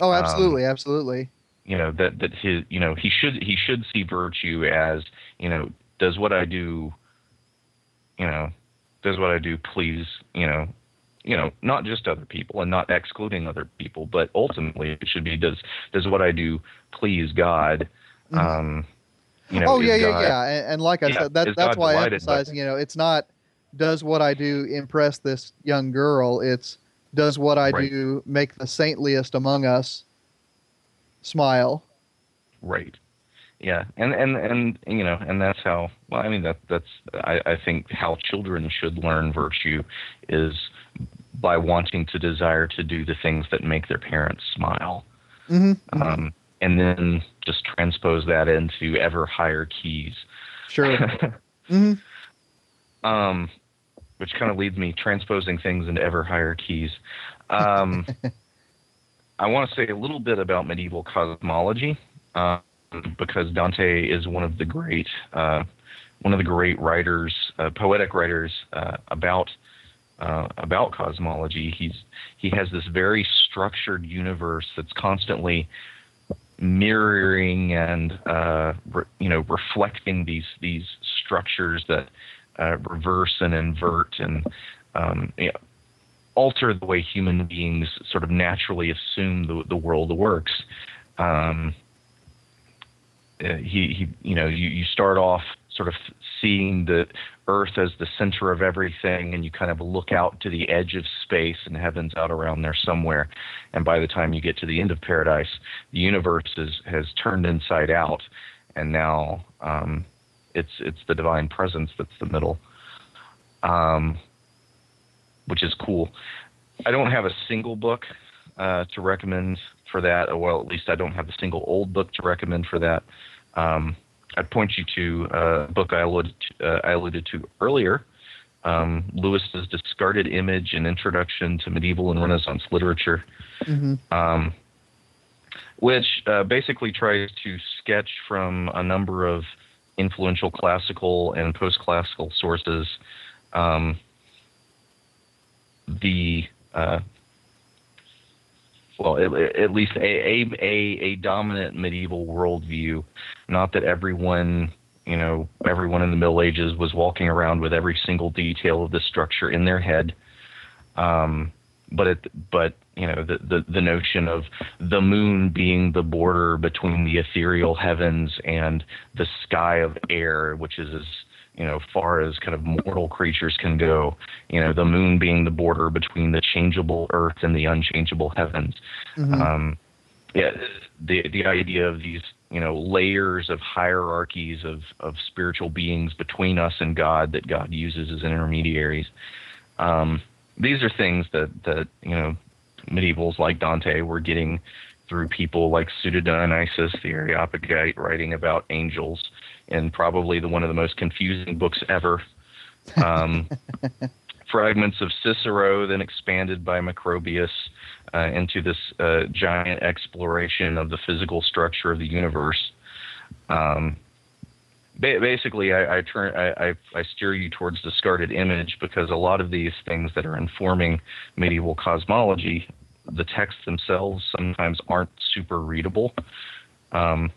Oh, Um, absolutely, absolutely. You know that that his you know he should he should see virtue as you know does what I do you know does what I do please you know you know not just other people and not excluding other people but ultimately it should be does does what I do please God Mhm. um you know oh yeah, yeah, God- yeah. And, and like I Yeah, said, that, that's God why I delighted by- emphasize. You know, it's not does what I do impress this young girl. It's does what I Right. do make the saintliest among us smile. Right. Yeah, and and and you know, and that's how. Well, I mean, that that's I, I think how children should learn virtue is by wanting to desire to do the things that make their parents smile, Mm-hmm. um, and then just transpose that into ever higher keys. Sure. hmm um, which kind of leads me transposing things into ever higher keys. Um, I want to say a little bit about medieval cosmology um, because Dante is one of the great uh, one of the great writers, uh, poetic writers uh, about uh, about cosmology. He's he has this very structured universe that's constantly mirroring and uh, re, you know reflecting these these structures that uh, reverse and invert and um, you know, alter the way human beings sort of naturally assume the, the world works. Um, uh, he, he, you know, you, you start off sort of seeing the earth as the center of everything, and you kind of look out to the edge of space, and heaven's out around there somewhere. And by the time you get to the end of paradise, the universe is, has turned inside out, and now um, it's it's the divine presence that's the middle, um, which is cool. I don't have a single book uh, to recommend for that. Well, at least I don't have a single old book to recommend for that. Um, I'd point you to uh, a book I alluded to, uh, I alluded to earlier, um, Lewis's discarded image and introduction to medieval and Renaissance literature, hmm um, which uh, basically tries to sketch from a number of influential classical and post-classical sources um, the uh, well, at, at least a, a a a dominant medieval worldview. Not that everyone, you know, everyone in the Middle Ages was walking around with every single detail of the structure in their head. Um, but it, but you know, the, the the notion of the moon being the border between the ethereal heavens and the sky of air, which is as you know, far as kind of mortal creatures can go. You know, the moon being the border between the changeable earth and the unchangeable heavens. hmm Um, yeah, the the idea of these you know layers of hierarchies of of spiritual beings between us and God that God uses as intermediaries. Um, these are things that that you know medievals like Dante were getting through people like Pseudo-Dionysius, the Areopagite, writing about angels, in probably the one of the most confusing books ever. Um, fragments of Cicero, then expanded by Macrobius uh, into this uh, giant exploration of the physical structure of the universe. Um, basically, I, I turn I, I, steer you towards discarded image because a lot of these things that are informing medieval cosmology, the texts themselves sometimes aren't super readable. Um,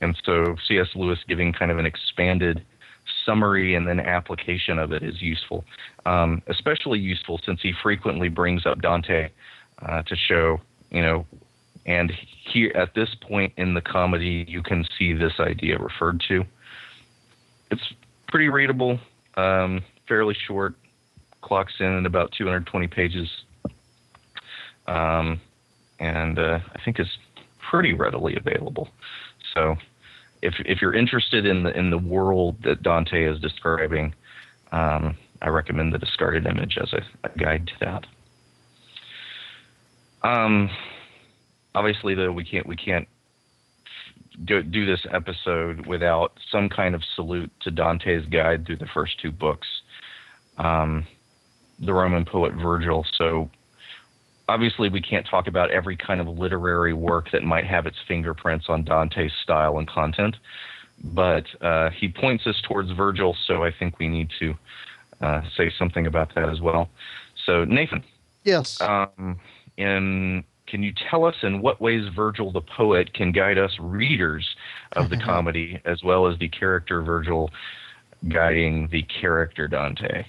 and so C.S. Lewis giving kind of an expanded summary and then application of it is useful, um, especially useful since he frequently brings up Dante uh, to show, you know, and here at this point in the comedy, you can see this idea referred to. It's pretty readable, um, fairly short, clocks in at about 220 pages, um, and uh, I think is pretty readily available. So, if if you're interested in the in the world that Dante is describing, um, I recommend the discarded image as a, a guide to that. Um, obviously, though, we can't we can't do, do this episode without some kind of salute to Dante's guide through the first two books, um, the Roman poet Virgil. So obviously we can't talk about every kind of literary work that might have its fingerprints on Dante's style and content, but uh, he points us towards Virgil, so I think we need to uh, say something about that as well. So Nathan, Yes. um, in can you tell us in what ways Virgil the poet can guide us readers of the comedy as well as the character Virgil guiding the character Dante?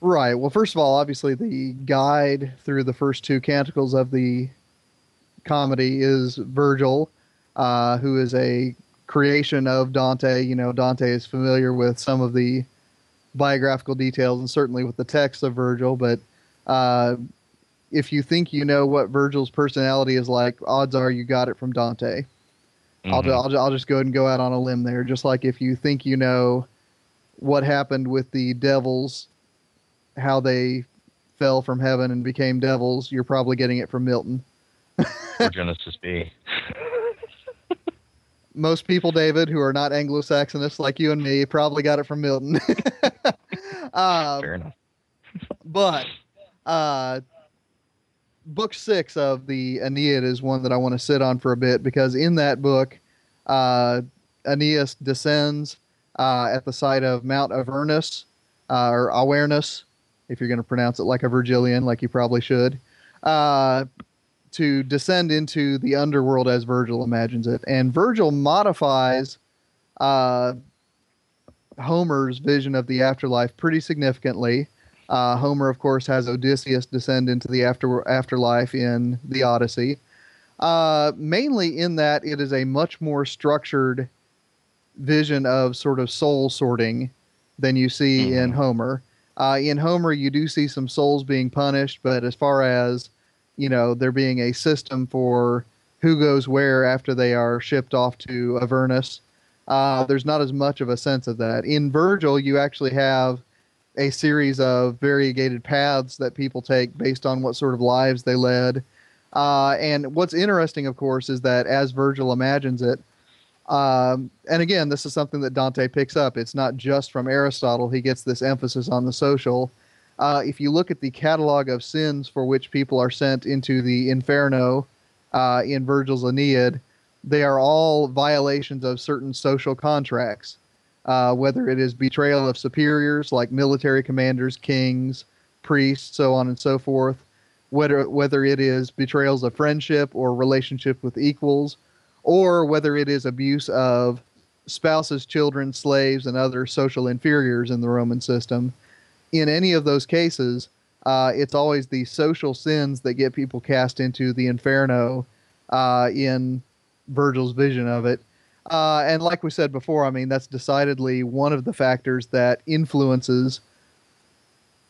Right. Well, first of all, obviously, the guide through the first two canticles of the comedy is Virgil, uh, who is a creation of Dante. You know, Dante is familiar with some of the biographical details and certainly with the text of Virgil, but uh, if you think you know what Virgil's personality is like, odds are you got it from Dante. I'll, Mhm. I'll, I'll just go ahead and go out on a limb there. Just like if you think you know what happened with the devils, how they fell from heaven and became devils, you're probably getting it from Milton. or Genesis B. Most people, David, who are not Anglo-Saxonists like you and me, probably got it from Milton. um, Fair enough. but uh, book six of the Aeneid is one that I want to sit on for a bit because in that book, uh, Aeneas descends uh, at the site of Mount Avernus uh, or Awareness, if you're going to pronounce it like a Virgilian, like you probably should, uh, to descend into the underworld as Virgil imagines it. And Virgil modifies uh, Homer's vision of the afterlife pretty significantly. Uh, Homer, of course, has Odysseus descend into the after afterlife in the Odyssey. Uh, mainly in that it is a much more structured vision of sort of soul sorting than you see in Mhm. Homer. Uh, in Homer, you do see some souls being punished, but as far as you know, there being a system for who goes where after they are shipped off to Avernus, uh, there's not as much of a sense of that. In Virgil, you actually have a series of variegated paths that people take based on what sort of lives they led. Uh, and what's interesting, of course, is that as Virgil imagines it, Um, and again, this is something that Dante picks up. It's not just from Aristotle. He gets this emphasis on the social. Uh, if you look at the catalog of sins for which people are sent into the Inferno uh, in Virgil's Aeneid, they are all violations of certain social contracts, uh, whether it is betrayal of superiors like military commanders, kings, priests, so on and so forth, whether whether it is betrayals of friendship or relationship with equals, or whether it is abuse of spouses, children, slaves, and other social inferiors in the Roman system. In any of those cases, uh, it's always the social sins that get people cast into the inferno uh, in Virgil's vision of it. Uh, and like we said before, I mean, that's decidedly one of the factors that influences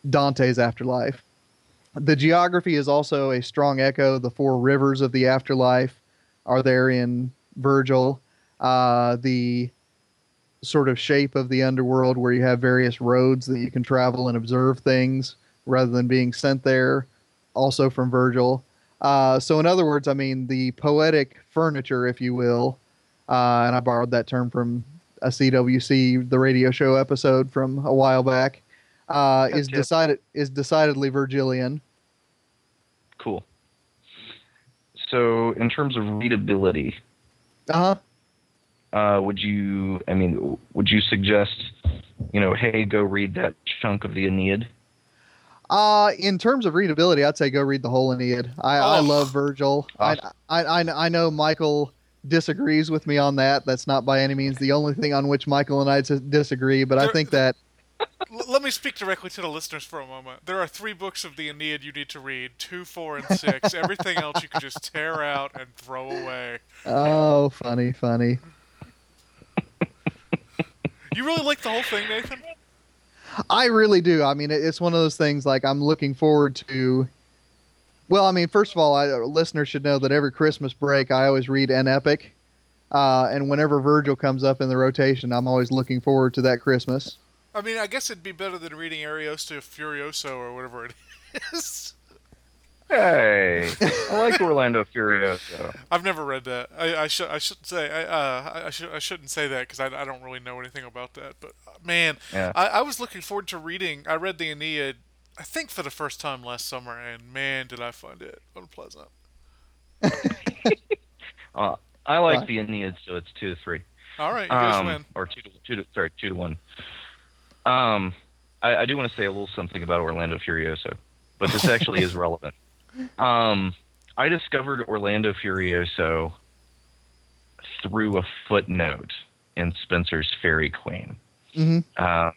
Dante's afterlife. The geography is also a strong echo. The four rivers of the afterlife are there in Virgil. Uh, the sort of shape of the underworld where you have various roads that you can travel and observe things rather than being sent there, also from Virgil. Uh, so, in other words, I mean, the poetic furniture, if you will, uh, and I borrowed that term from a CWC, the radio show episode from a while back, uh, is decided is decidedly Virgilian. Cool. So, in terms of readability, Uh huh. uh, would you? I mean, would you suggest, you know, hey, go read that chunk of the Aeneid? Uh, in terms of readability, I'd say go read the whole Aeneid. I, I Oh. love Virgil. I. I, I, I know Michial disagrees with me on that. That's not by any means the only thing on which Michial and I disagree, but I think that let me speak directly to the listeners for a moment. There are three books of the Aeneid you need to read: two, four, and six. Everything else you can just tear out and throw away. oh, funny, funny. You really like the whole thing, Nathan? I really do. I mean, it's one of those things like I'm looking forward to. Well, I mean, first of all, I, listeners should know that every Christmas break, I always read an epic. Uh, and whenever Virgil comes up in the rotation, I'm always looking forward to that Christmas. I mean, I guess it'd be better than reading Ariosto Furioso or whatever it is. Hey, I like Orlando Furioso. I've never read that. I, I should I should say I uh I, I should I shouldn't say that because I, I don't really know anything about that. But uh, man, Yeah. I, I was looking forward to reading. I read the Aeneid, I think for the first time last summer, and man, did I find it unpleasant. Uh, I like Right. the Aeneid, so it's two to three. All right, you guys um, win. or two to, two to sorry two to one. Um, I, I do want to say a little something about Orlando Furioso, but this actually is relevant. Um, I discovered Orlando Furioso through a footnote in Spenser's Faerie Queene. hmm Uh,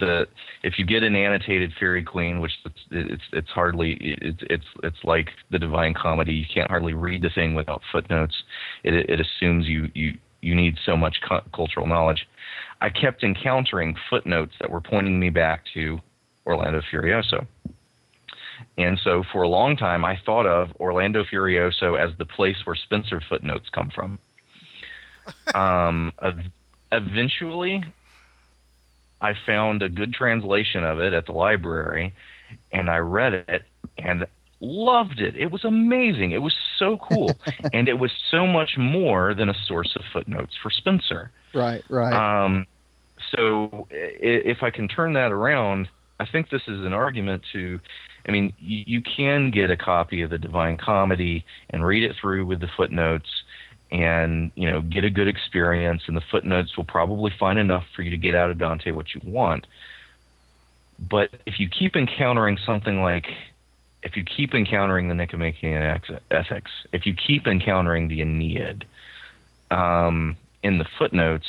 the if you get an annotated Faerie Queene, which it's it's, it's hardly it's it's it's like the Divine Comedy. You can't hardly read the thing without footnotes. It it assumes you you you need so much cu- cultural knowledge. I kept encountering footnotes that were pointing me back to Orlando Furioso. And so for a long time, I thought of Orlando Furioso as the place where Spenser footnotes come from. Um, eventually, I found a good translation of it at the library, and I read it and loved it. It was amazing. It was so cool, and it was so much more than a source of footnotes for Spenser. Right, right. Um, so if I can turn that around, I think this is an argument to. I mean, you, you can get a copy of the Divine Comedy and read it through with the footnotes, and you know get a good experience. And the footnotes will probably find enough for you to get out of Dante what you want. But if you keep encountering something like, if you keep encountering the Nicomachean Ethics, if you keep encountering the Aeneid um, in the footnotes,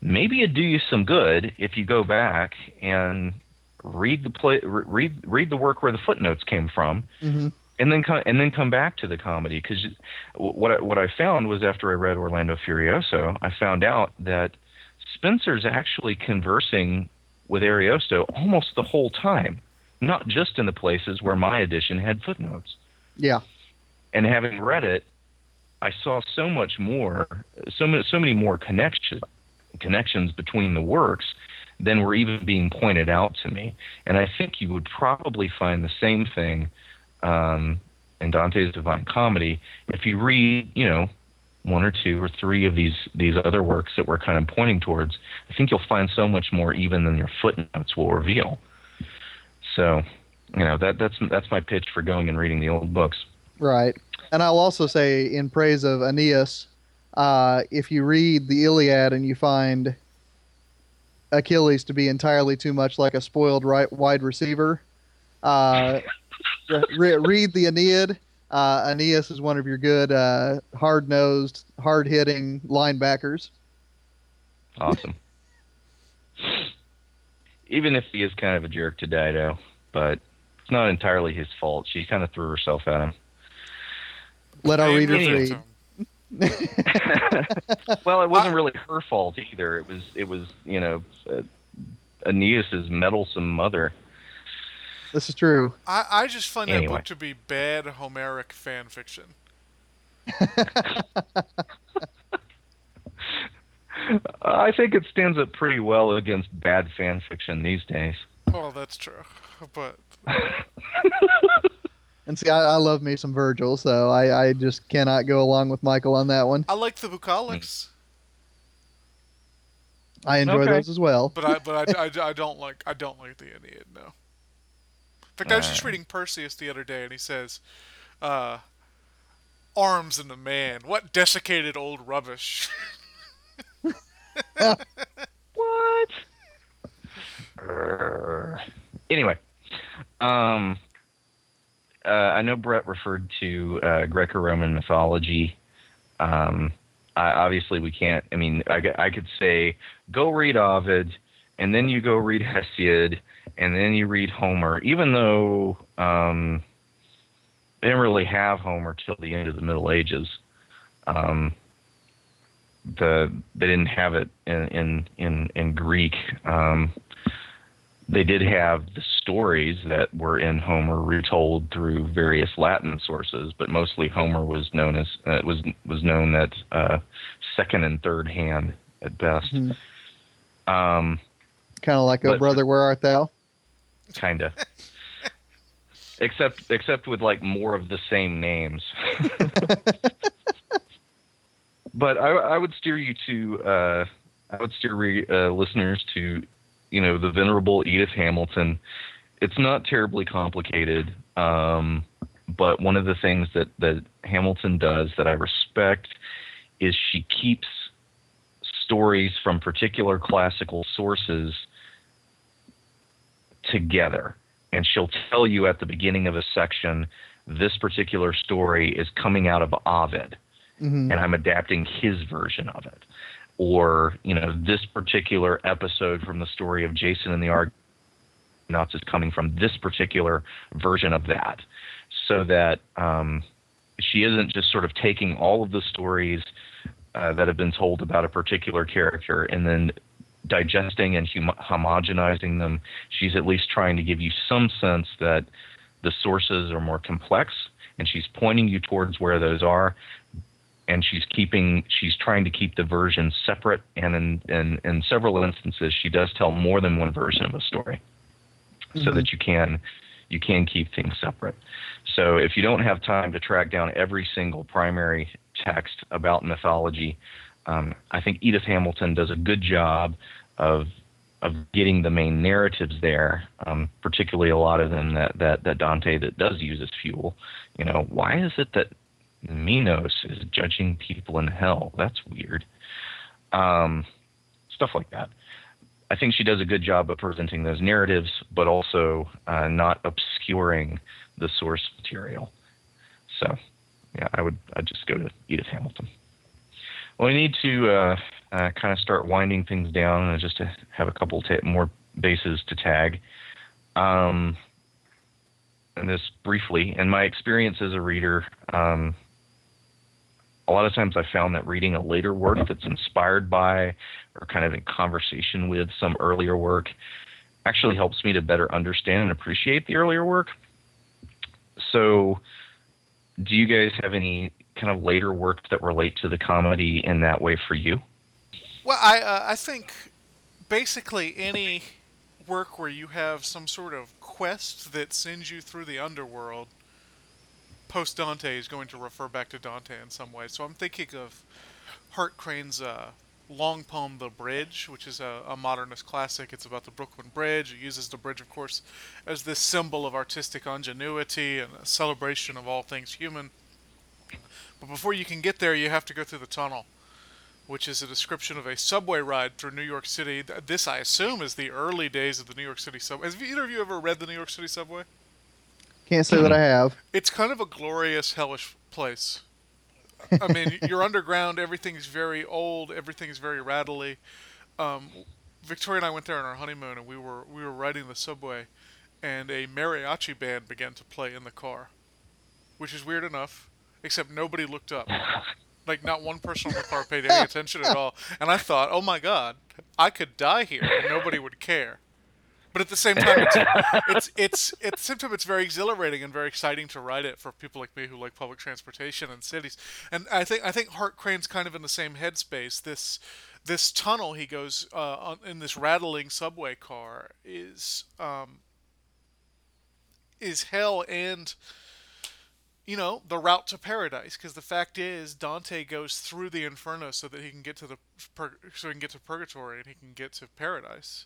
maybe it'd do you some good if you go back and read the play, re- read read the work where the footnotes came from, hmm and then come and then come back to the comedy. Because what I, what I found was after I read Orlando Furioso, I found out that Spenser's actually conversing with Ariosto almost the whole time, not just in the places where my edition had footnotes Yeah. and having read it, I saw so much more, so many, so many more connection, connections between the works than were even being pointed out to me. And I think you would probably find the same thing um, in Dante's Divine Comedy if you read, you know, one or two or three of these these other works that we're kind of pointing towards, I think you'll find so much more even than your footnotes will reveal. So, you know that that's that's my pitch for going and reading the old books. Right. And I'll also say in praise of Aeneas, uh, if you read the Iliad and you find Achilles to be entirely too much like a spoiled right wide receiver, uh, re- read the Aeneid. Uh, Aeneas is one of your good, uh, hard nosed, hard hitting linebackers. Awesome. Even if he is kind of a jerk to Dido, but it's not entirely his fault. She kind of threw herself at him. Let our readers to read. well, it wasn't really her fault either. It was it was you know uh, Aeneas's meddlesome mother. This is true. I, I just find that book to be bad Homeric fan fiction. I think it stands up pretty well against bad fan fiction these days. Well, that's true, but And see, I, I love me some Virgil, so I, I just cannot go along with Michial on that one. I like the bucolics. I enjoy Okay. those as well. but I but I, I, I don't like I don't like the Aeneid. No. In fact, I was just reading Persius the other day, and he says, uh, "Arms and a man, what desiccated old rubbish." What? Anyway, um, uh, I know Brett referred to uh, Greco-Roman mythology. Um, I, obviously, we can't. I mean, I could say go read Ovid, and then you go read Hesiod, and then you read Homer. Even though um, they didn't really have Homer till the end of the Middle Ages. Um, the they didn't have it in in in, in Greek. Um, they did have the stories that were in Homer retold through various Latin sources, but mostly Homer was known as uh, was was known at uh, second and third hand at best. Mhm. Um, Kind of like, oh But- brother, where art thou? kinda. except except with like more of the same names. but I, I would steer you to uh, I would steer re, uh, listeners to you know the venerable Edith Hamilton. It's not terribly complicated, um, but one of the things that that Hamilton does that I respect is she keeps stories from particular classical sources together. And she'll tell you at the beginning of a section, this particular story is coming out of Ovid, hmm and I'm adapting his version of it. Or, you know, this particular episode from the story of Jason and the Argonauts is coming from this particular version of that. So that um, she isn't just sort of taking all of the stories uh, that have been told about a particular character and then digesting and hum- homogenizing them. She's at least trying to give you some sense that the sources are more complex, and she's pointing you towards where those are. And she's keeping, she's trying to keep the versions separate. And in, in, in several instances, she does tell more than one version of a story, so Mhm. that you can, you can keep things separate. So if you don't have time to track down every single primary text about mythology, um, I think Edith Hamilton does a good job of of getting the main narratives there, um, particularly a lot of them that, that that Dante that does use as fuel. You know, why is it that Minos is judging people in hell? That's weird. Um, stuff like that. I think she does a good job of presenting those narratives, but also uh, not obscuring the source material. So, yeah, I would I'd just go to Edith Hamilton. Well, we need to uh, uh, kind of start winding things down, and just to have a couple more bases to tag. Um, and this briefly, in my experience as a reader, um, a lot of times I found that reading a later work that's inspired by or kind of in conversation with some earlier work actually helps me to better understand and appreciate the earlier work. So, do you guys have any kind of later work that relate to the comedy in that way for you? Well, I uh, I think basically any work where you have some sort of quest that sends you through the underworld post Dante is going to refer back to Dante in some way. So I'm thinking of Hart Crane's uh, long poem, The Bridge, which is a, a modernist classic. It's about the Brooklyn Bridge. It uses the bridge, of course, as this symbol of artistic ingenuity and a celebration of all things human. But before you can get there, you have to go through the tunnel, which is a description of a subway ride through New York City. This, I assume, is the early days of the New York City subway. Have either of you ever read the New York City subway? Can't say that I have. It's kind of a glorious, hellish place. I mean, you're underground. Everything's very old. Everything's very rattly. Um, Victoria and I went there on our honeymoon, and we were we were riding the subway, and a mariachi band began to play in the car, which is weird enough. Except nobody looked up. Like not one person in the car paid any attention at all. And I thought, oh my god, I could die here and nobody would care. But at the same time, it's, it's it's at the same time it's very exhilarating and very exciting to ride it for people like me who like public transportation and cities. And I think I think Hart Crane's kind of in the same headspace. This this tunnel he goes uh, on, in this rattling subway car is um, is hell and you know the route to paradise because the fact is Dante goes through the inferno so that he can get to the so he can get to purgatory and he can get to paradise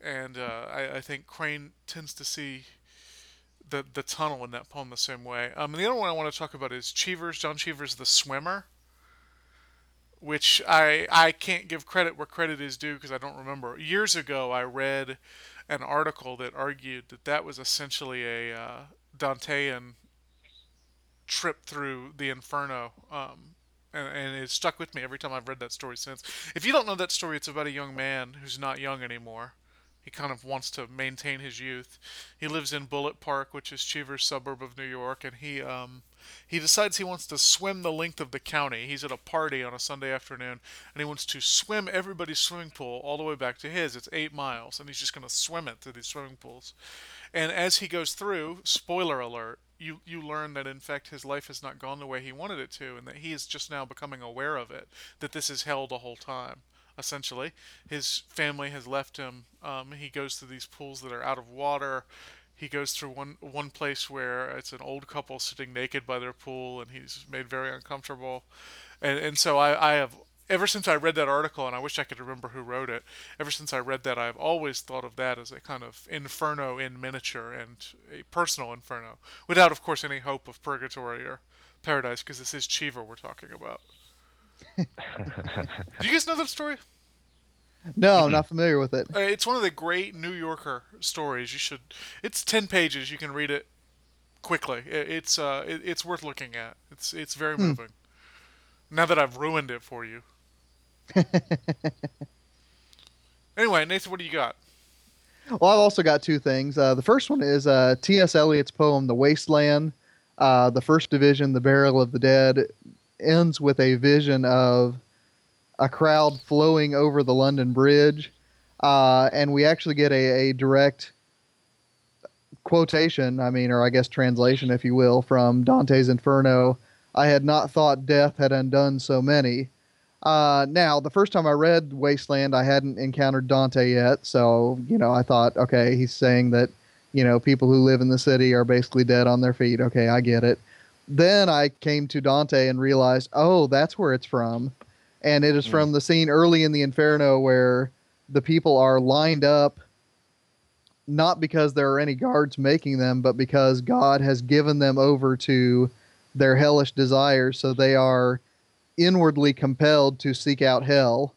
and uh, I, I think Crane tends to see the the tunnel in that poem the same way. Um, and the other one I want to talk about is Cheever's John Cheever's The Swimmer, which I I can't give credit where credit is due because I don't remember. Years ago, I read an article that argued that that was essentially a uh, Dantean trip through the Inferno. Um, and, and it stuck with me every time I've read that story since. If you don't know that story, it's about a young man who's not young anymore. He kind of wants to maintain his youth. He lives in Bullet Park, which is Cheever's suburb of New York, and he um, he decides he wants to swim the length of the county. He's at a party on a Sunday afternoon, and he wants to swim everybody's swimming pool all the way back to his. It's eight miles, and he's just going to swim it through these swimming pools. And as he goes through, spoiler alert, you you learn that in fact his life has not gone the way he wanted it to, and that he is just now becoming aware of it. That this is hell the whole time essentially. His family has left him. Um, he goes to these pools that are out of water. He goes through one one place where it's an old couple sitting naked by their pool, and he's made very uncomfortable. And and so I, I have ever since I read that article, and I wish I could remember who wrote it. Ever since I read that, I've always thought of that as a kind of inferno in miniature and a personal inferno, without, of course, any hope of purgatory or paradise, because this is Cheever we're talking about. Do you guys know that story? No, I'm not familiar with it. Uh, It's one of the great New Yorker stories. You should. It's ten pages. You can read it quickly. It's uh, it, it's worth looking at. It's it's very moving. Now that I've ruined it for you. anyway, Nathan, what do you got? Well, I've also got two things. Uh, the first one is uh, T.S. Eliot's poem, The Wasteland. Uh, the first division, The Burial of the Dead, ends with a vision of a crowd flowing over the London Bridge. Uh, and we actually get a, a direct quotation, I mean, or I guess translation, if you will, from Dante's Inferno. I had not thought death had undone so many. Uh, now, the first time I read Wasteland, I hadn't encountered Dante yet, so you know, I thought, okay, he's saying that you know people who live in the city are basically dead on their feet. Okay, I get it. Then I came to Dante and realized, oh, that's where it's from, and it is hmm. from the scene early in the Inferno where the people are lined up, not because there are any guards making them, but because God has given them over to their hellish desires, so they are inwardly compelled to seek out hell.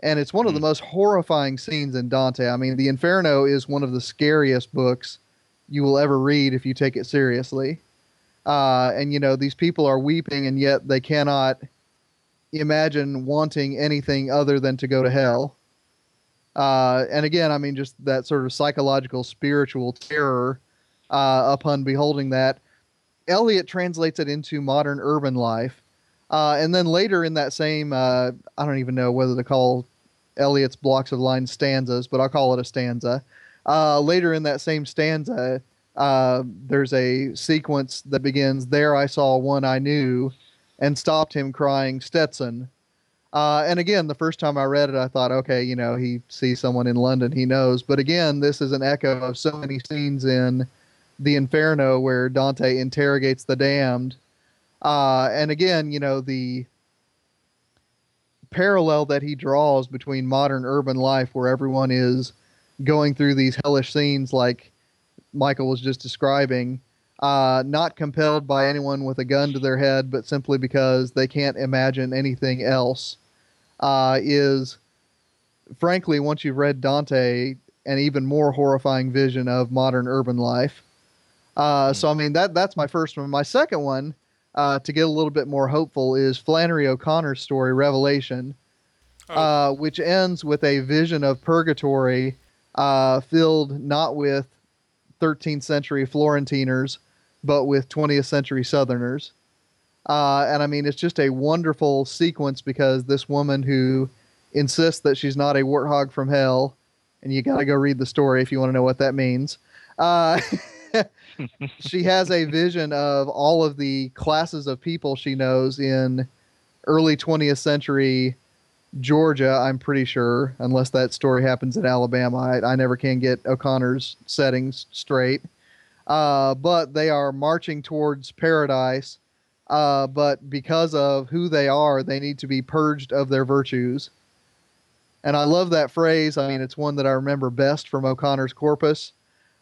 And it's one of the hmm. most horrifying scenes in Dante. I mean, the Inferno is one of the scariest books you will ever read if you take it seriously. Uh, and, you know, these people are weeping, and yet they cannot imagine wanting anything other than to go to hell. Uh, and again, I mean, just that sort of psychological, spiritual terror uh, upon beholding that. Eliot translates it into modern urban life. Uh, and then later in that same, uh, I don't even know whether to call Eliot's blocks of lines stanzas, but I'll call it a stanza. Uh, later in that same stanza, uh, there's a sequence that begins, There I saw one I knew, and stopped him crying, Stetson. Uh, and again, the first time I read it, I thought, okay, you know, he sees someone in London he knows. But again, this is an echo of so many scenes in the Inferno, where Dante interrogates the damned. Uh, and again, you know, the parallel that he draws between modern urban life, where everyone is going through these hellish scenes, like Michial was just describing, uh, not compelled by anyone with a gun to their head, but simply because they can't imagine anything else, uh, is frankly, once you've read Dante, an even more horrifying vision of modern urban life. Uh, so, I mean, that that's my first one. My second one, uh, to get a little bit more hopeful, is Flannery O'Connor's story, Revelation, Oh, uh, which ends with a vision of purgatory uh, filled not with 13th century Florentiners, but with 20th century Southerners. Uh, and I mean, it's just a wonderful sequence because this woman who insists that she's not a warthog from hell, and you got to go read the story if you want to know what that means. Uh, she has a vision of all of the classes of people she knows in early 20th century Georgia, I'm pretty sure, unless that story happens in Alabama. I, I never can get O'Connor's settings straight. Uh, but they are marching towards paradise. Uh, but because of who they are, they need to be purged of their virtues. And I love that phrase. I mean, it's one that I remember best from O'Connor's corpus.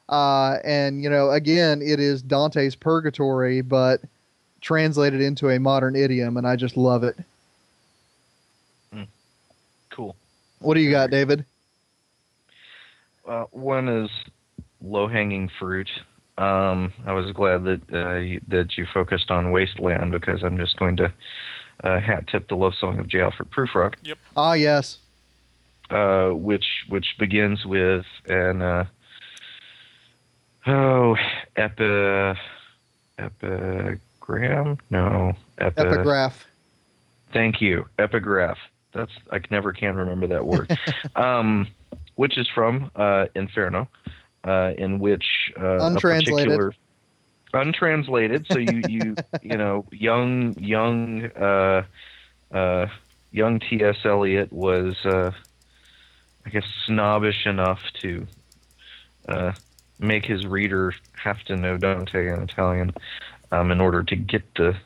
Uh, and, you know, again, it is Dante's purgatory, but translated into a modern idiom. And I just love it. Cool. What do you got, David? Uh, one is low hanging fruit. Um, I was glad that uh, you, that you focused on Wasteland because I'm just going to uh, hat tip the love song of J. Alfred Prufrock, Yep. Ah, yes. uh, which which begins with an uh, oh epi epigram no epi, Epigraph. Thank you. Epigraph. That's I never can remember that word. um, which is from uh, Inferno, uh, in which uh, a particular untranslated. So you you you know young young uh, uh, young T. S. Eliot was uh, I guess snobbish enough to uh, make his reader have to know Dante in Italian um, in order to get the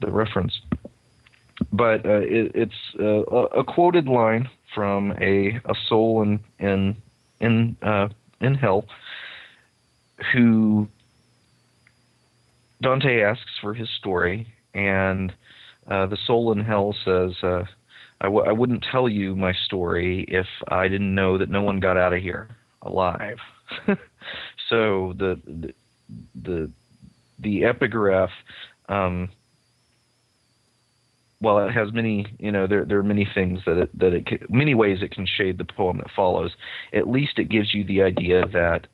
the reference but uh, it, it's uh, a quoted line from a, a soul in in in uh, in hell who Dante asks for his story, and uh, the soul in hell says, uh, I "I wouldn't tell you my story if I didn't know that no one got out of here alive." so the the the, the epigraph. Um, well, it has many, you know, there there are many things that it, that it ca- many ways it can shade the poem that follows. At least it gives you the idea that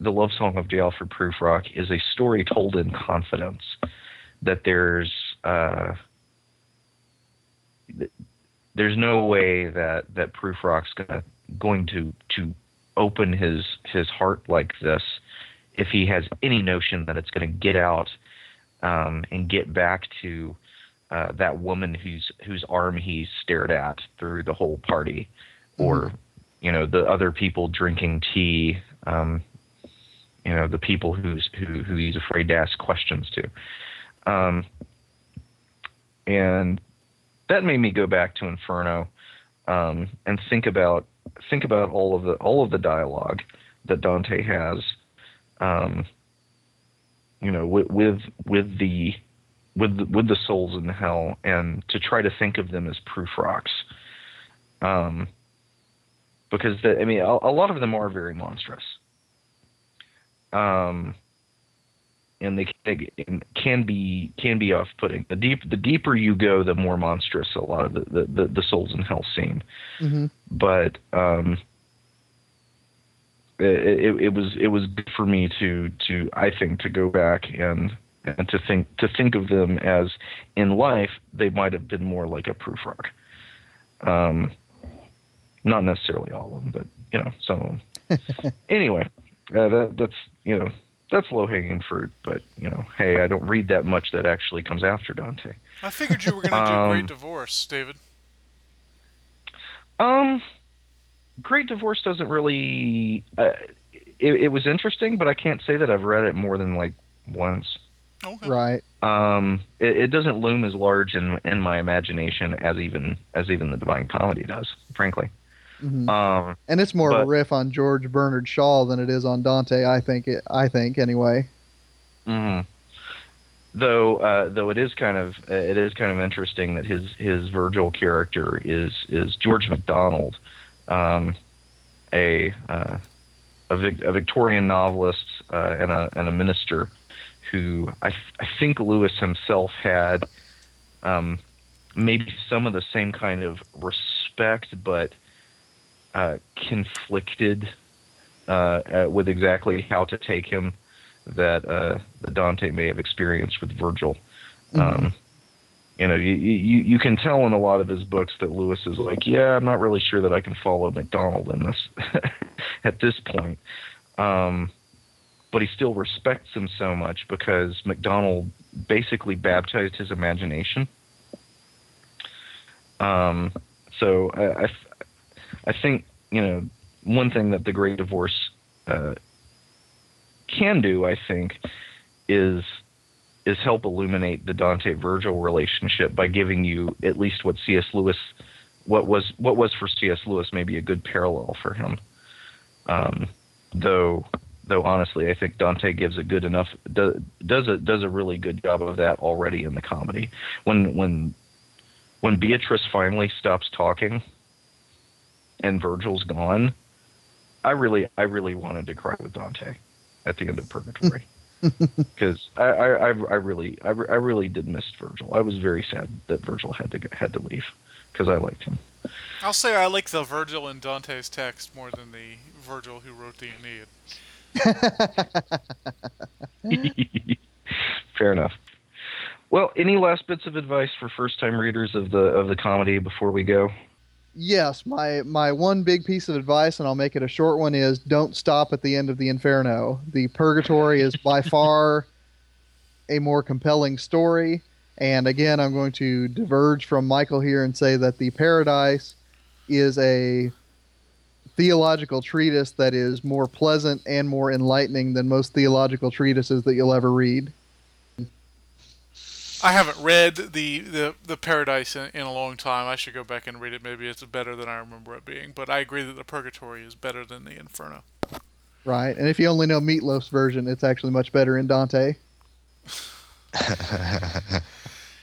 the love song of J. Alfred Prufrock is a story told in confidence. That there's uh, there's no way that that Prufrock's gonna going to to open his his heart like this if he has any notion that it's going to get out um, and get back to uh, that woman whose whose arm he stared at through the whole party, or you know the other people drinking tea, um, you know the people who's who who he's afraid to ask questions to, um, and that made me go back to Inferno um, and think about think about all of the all of the dialogue that Dante has, um, you know, with with with the with the, with the souls in hell, and to try to think of them as proof rocks, um, because the, I mean a, a lot of them are very monstrous, um, and they, they can be can be off putting. The deep the deeper you go, the more monstrous a lot of the the, the, the souls in hell seem. Hmm but um, it, it, it was it was good for me to to I think to go back and and to think to think of them as in life they might have been more like a Prufrock. Um, not necessarily all of them, but you know some of them. anyway, uh, that that's you know that's low hanging fruit, but you know hey I don't read that much that actually comes after Dante. I figured you were going to do Um, Great Divorce, David. Um, Great Divorce doesn't really. Uh, it, it was interesting, but I can't say that I've read it more than like once. Okay. Right. Um, it, it doesn't loom as large in in my imagination as even as even the Divine Comedy does, frankly. hmm Um, and it's more of a riff on George Bernard Shaw than it is on Dante. I think. It, I think anyway. hmm Though, uh, though it is kind of uh, it is kind of interesting that his his Virgil character is is George MacDonald, um, a uh, a, Vic, a Victorian novelist uh, and a and a minister, who I I think Lewis himself had, um, maybe some of the same kind of respect, but uh, conflicted uh, uh, with exactly how to take him that uh, Dante may have experienced with Virgil. Um, you know, you, you you can tell in a lot of his books that Lewis is like, yeah, I'm not really sure that I can follow MacDonald in this at this point. Um, but he still respects him so much because MacDonald basically baptized his imagination. Um, so I, I, I think you know one thing that the Great Divorce uh, can do, I think, is is help illuminate the Dante Virgil relationship by giving you at least what C.S. Lewis, what was what was for C.S. Lewis maybe a good parallel for him. Um, though though honestly, I think Dante gives a good enough does does a does a really good job of that already in the comedy. When when when Beatrice finally stops talking and Virgil's gone, I really I really wanted to cry with Dante at the end of Purgatory because I, I I I really I, I really did miss Virgil. I was very sad that Virgil had to had to leave because I liked him. I'll say I like the Virgil in Dante's text more than the Virgil who wrote the Aeneid. Fair enough. Well, any last bits of advice for first time readers of the of the comedy before we go? Yes, my my one big piece of advice, and I'll make it a short one, is don't stop at the end of the Inferno. The Purgatory is by far a more compelling story. And again, I'm going to diverge from Michial here and say that the Paradise is a theological treatise that is more pleasant and more enlightening than most theological treatises that you'll ever read. I haven't read the, the, the Paradise in, in a long time. I should go back and read it. Maybe it's better than I remember it being. But I agree that the Purgatory is better than the Inferno. Right. And if you only know Meatloaf's version, it's actually much better in Dante.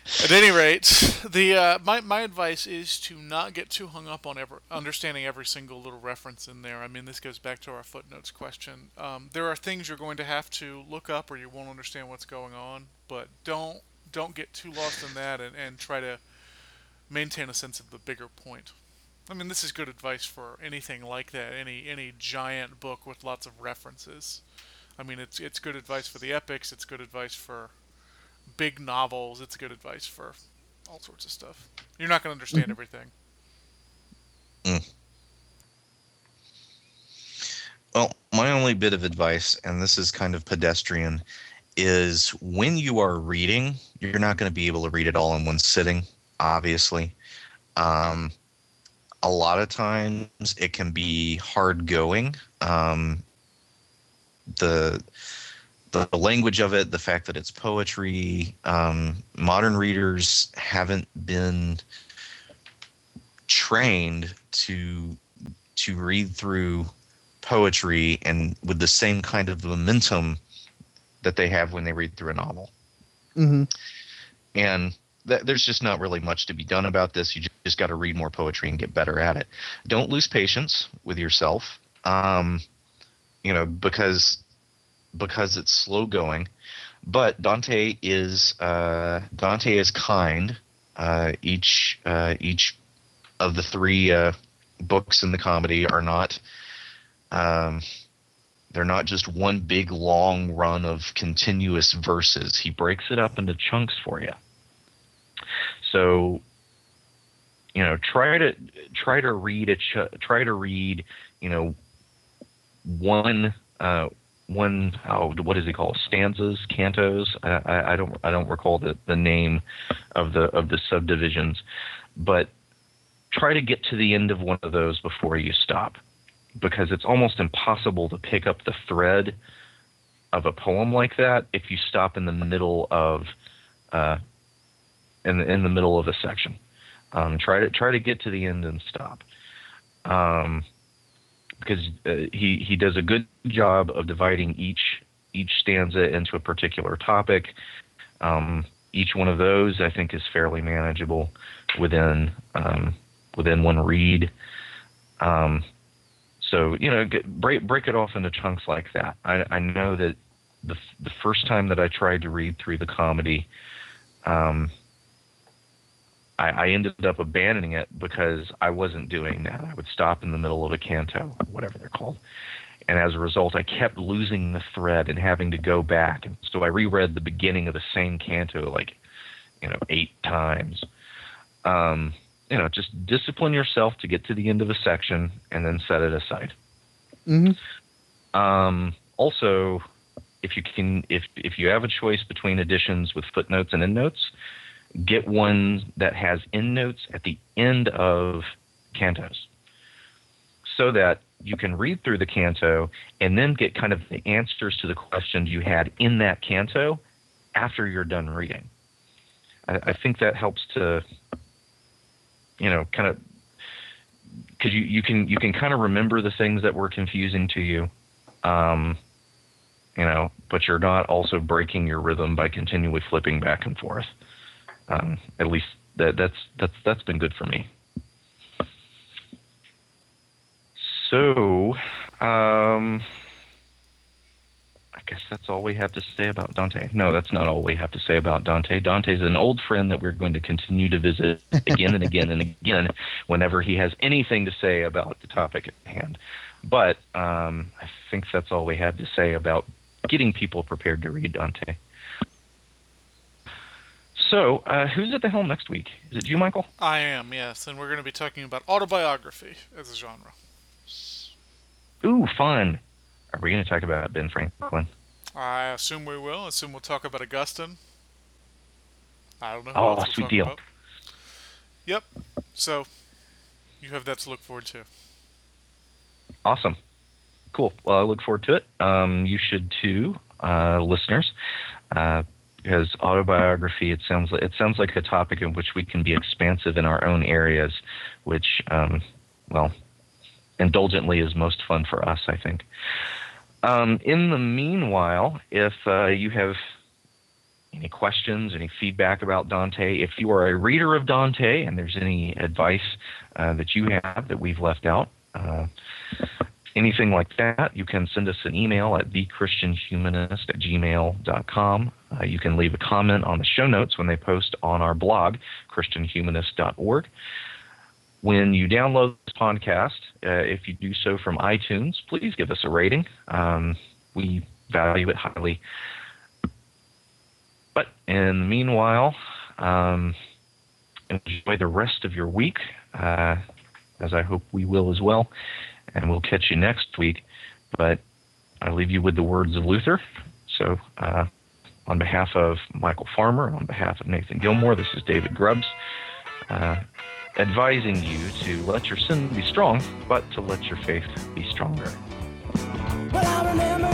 At any rate, the uh, my my advice is to not get too hung up on ever understanding every single little reference in there. I mean, this goes back to our footnotes question. Um, there are things you're going to have to look up, or you won't understand what's going on. But don't don't get too lost in that, and, and try to maintain a sense of the bigger point. I mean, this is good advice for anything like that. Any any giant book with lots of references. I mean, it's it's good advice for the epics. It's good advice for big novels. It's good advice for all sorts of stuff. You're not going to understand everything. Well, my only bit of advice, and this is kind of pedestrian, is when you are reading, you're not going to be able to read it all in one sitting, obviously. Um, a lot of times it can be hard going. Um, the the language of it, the fact that it's poetry, um, modern readers haven't been trained to to read through poetry and with the same kind of momentum that they have when they read through a novel. hmm And th- there's just not really much to be done about this. You ju- just got to read more poetry and get better at it. Don't lose patience with yourself, um, you know, because because it's slow going. But Dante is uh, Dante is kind. Uh, each uh, each of the three uh, books in the comedy are not um, they're not just one big long run of continuous verses. He breaks it up into chunks for you. So, you know, try to try to read a ch- try to read, you know, one uh, one oh what is he called stanzas cantos I, I, I don't I don't recall the, the name of the of the subdivisions, but try to get to the end of one of those before you stop because it's almost impossible to pick up the thread of a poem like that if you stop in the middle of uh, in the, in the middle of a section. Um, try to try to get to the end and stop. Um, because uh, he he does a good job of dividing each each stanza into a particular topic. Um, each one of those, I think, is fairly manageable within um, within one read. Um, so you know, get, break break it off into chunks like that. I, I know that the the first time that I tried to read through the comedy, um, I, I ended up abandoning it because I wasn't doing that. I would stop in the middle of a canto, whatever they're called, and as a result, I kept losing the thread and having to go back. And so I reread the beginning of the same canto like, you know, eight times. Um, you know, just discipline yourself to get to the end of a section and then set it aside. hmm Um, also, if you can, if if you have a choice between editions with footnotes and endnotes, get one that has endnotes at the end of cantos, so that you can read through the canto and then get kind of the answers to the questions you had in that canto after you're done reading. I, I think that helps to, you know, kind of because you, you can you can kind of remember the things that were confusing to you, um, you know, but you're not also breaking your rhythm by continually flipping back and forth. Um, at least that that's that's that's been good for me. So, um, I guess that's all we have to say about Dante. No, that's not all we have to say about Dante. Dante's an old friend that we're going to continue to visit again and again and again whenever he has anything to say about the topic at hand. But um, I think that's all we have to say about getting people prepared to read Dante. So, uh, who's at the helm next week? Is it you, Michial? I am, yes, and we're going to be talking about autobiography as a genre. Ooh, fun. Are we going to talk about Ben Franklin? I assume we will. I assume we'll talk about Augustine. I don't know. Oh, we'll sweet deal. about. Yep. So you have that to look forward to. Awesome. Cool. Well, I look forward to it. Um, you should too, uh, listeners, uh, because autobiography it sounds like it sounds like a topic in which we can be expansive in our own areas, which, um, well, indulgently is most fun for us, I think. Um, in the meanwhile, if uh, you have any questions, any feedback about Dante, if you are a reader of Dante and there's any advice uh, that you have that we've left out, uh, anything like that, you can send us an email at thechristianhumanist at gmail.com. Uh, you can leave a comment on the show notes when they post on our blog, christianhumanist.org. When you download this podcast, uh, if you do so from iTunes, please give us a rating. Um, we value it highly. But in the meanwhile, um, enjoy the rest of your week, uh, as I hope we will as well. And we'll catch you next week. But I leave you with the words of Luther. So, uh, on behalf of Michial Farmer, on behalf of Nathan Gilmour, this is David Grubbs, uh, advising you to let your sin be strong, but to let your faith be stronger. Well, I remember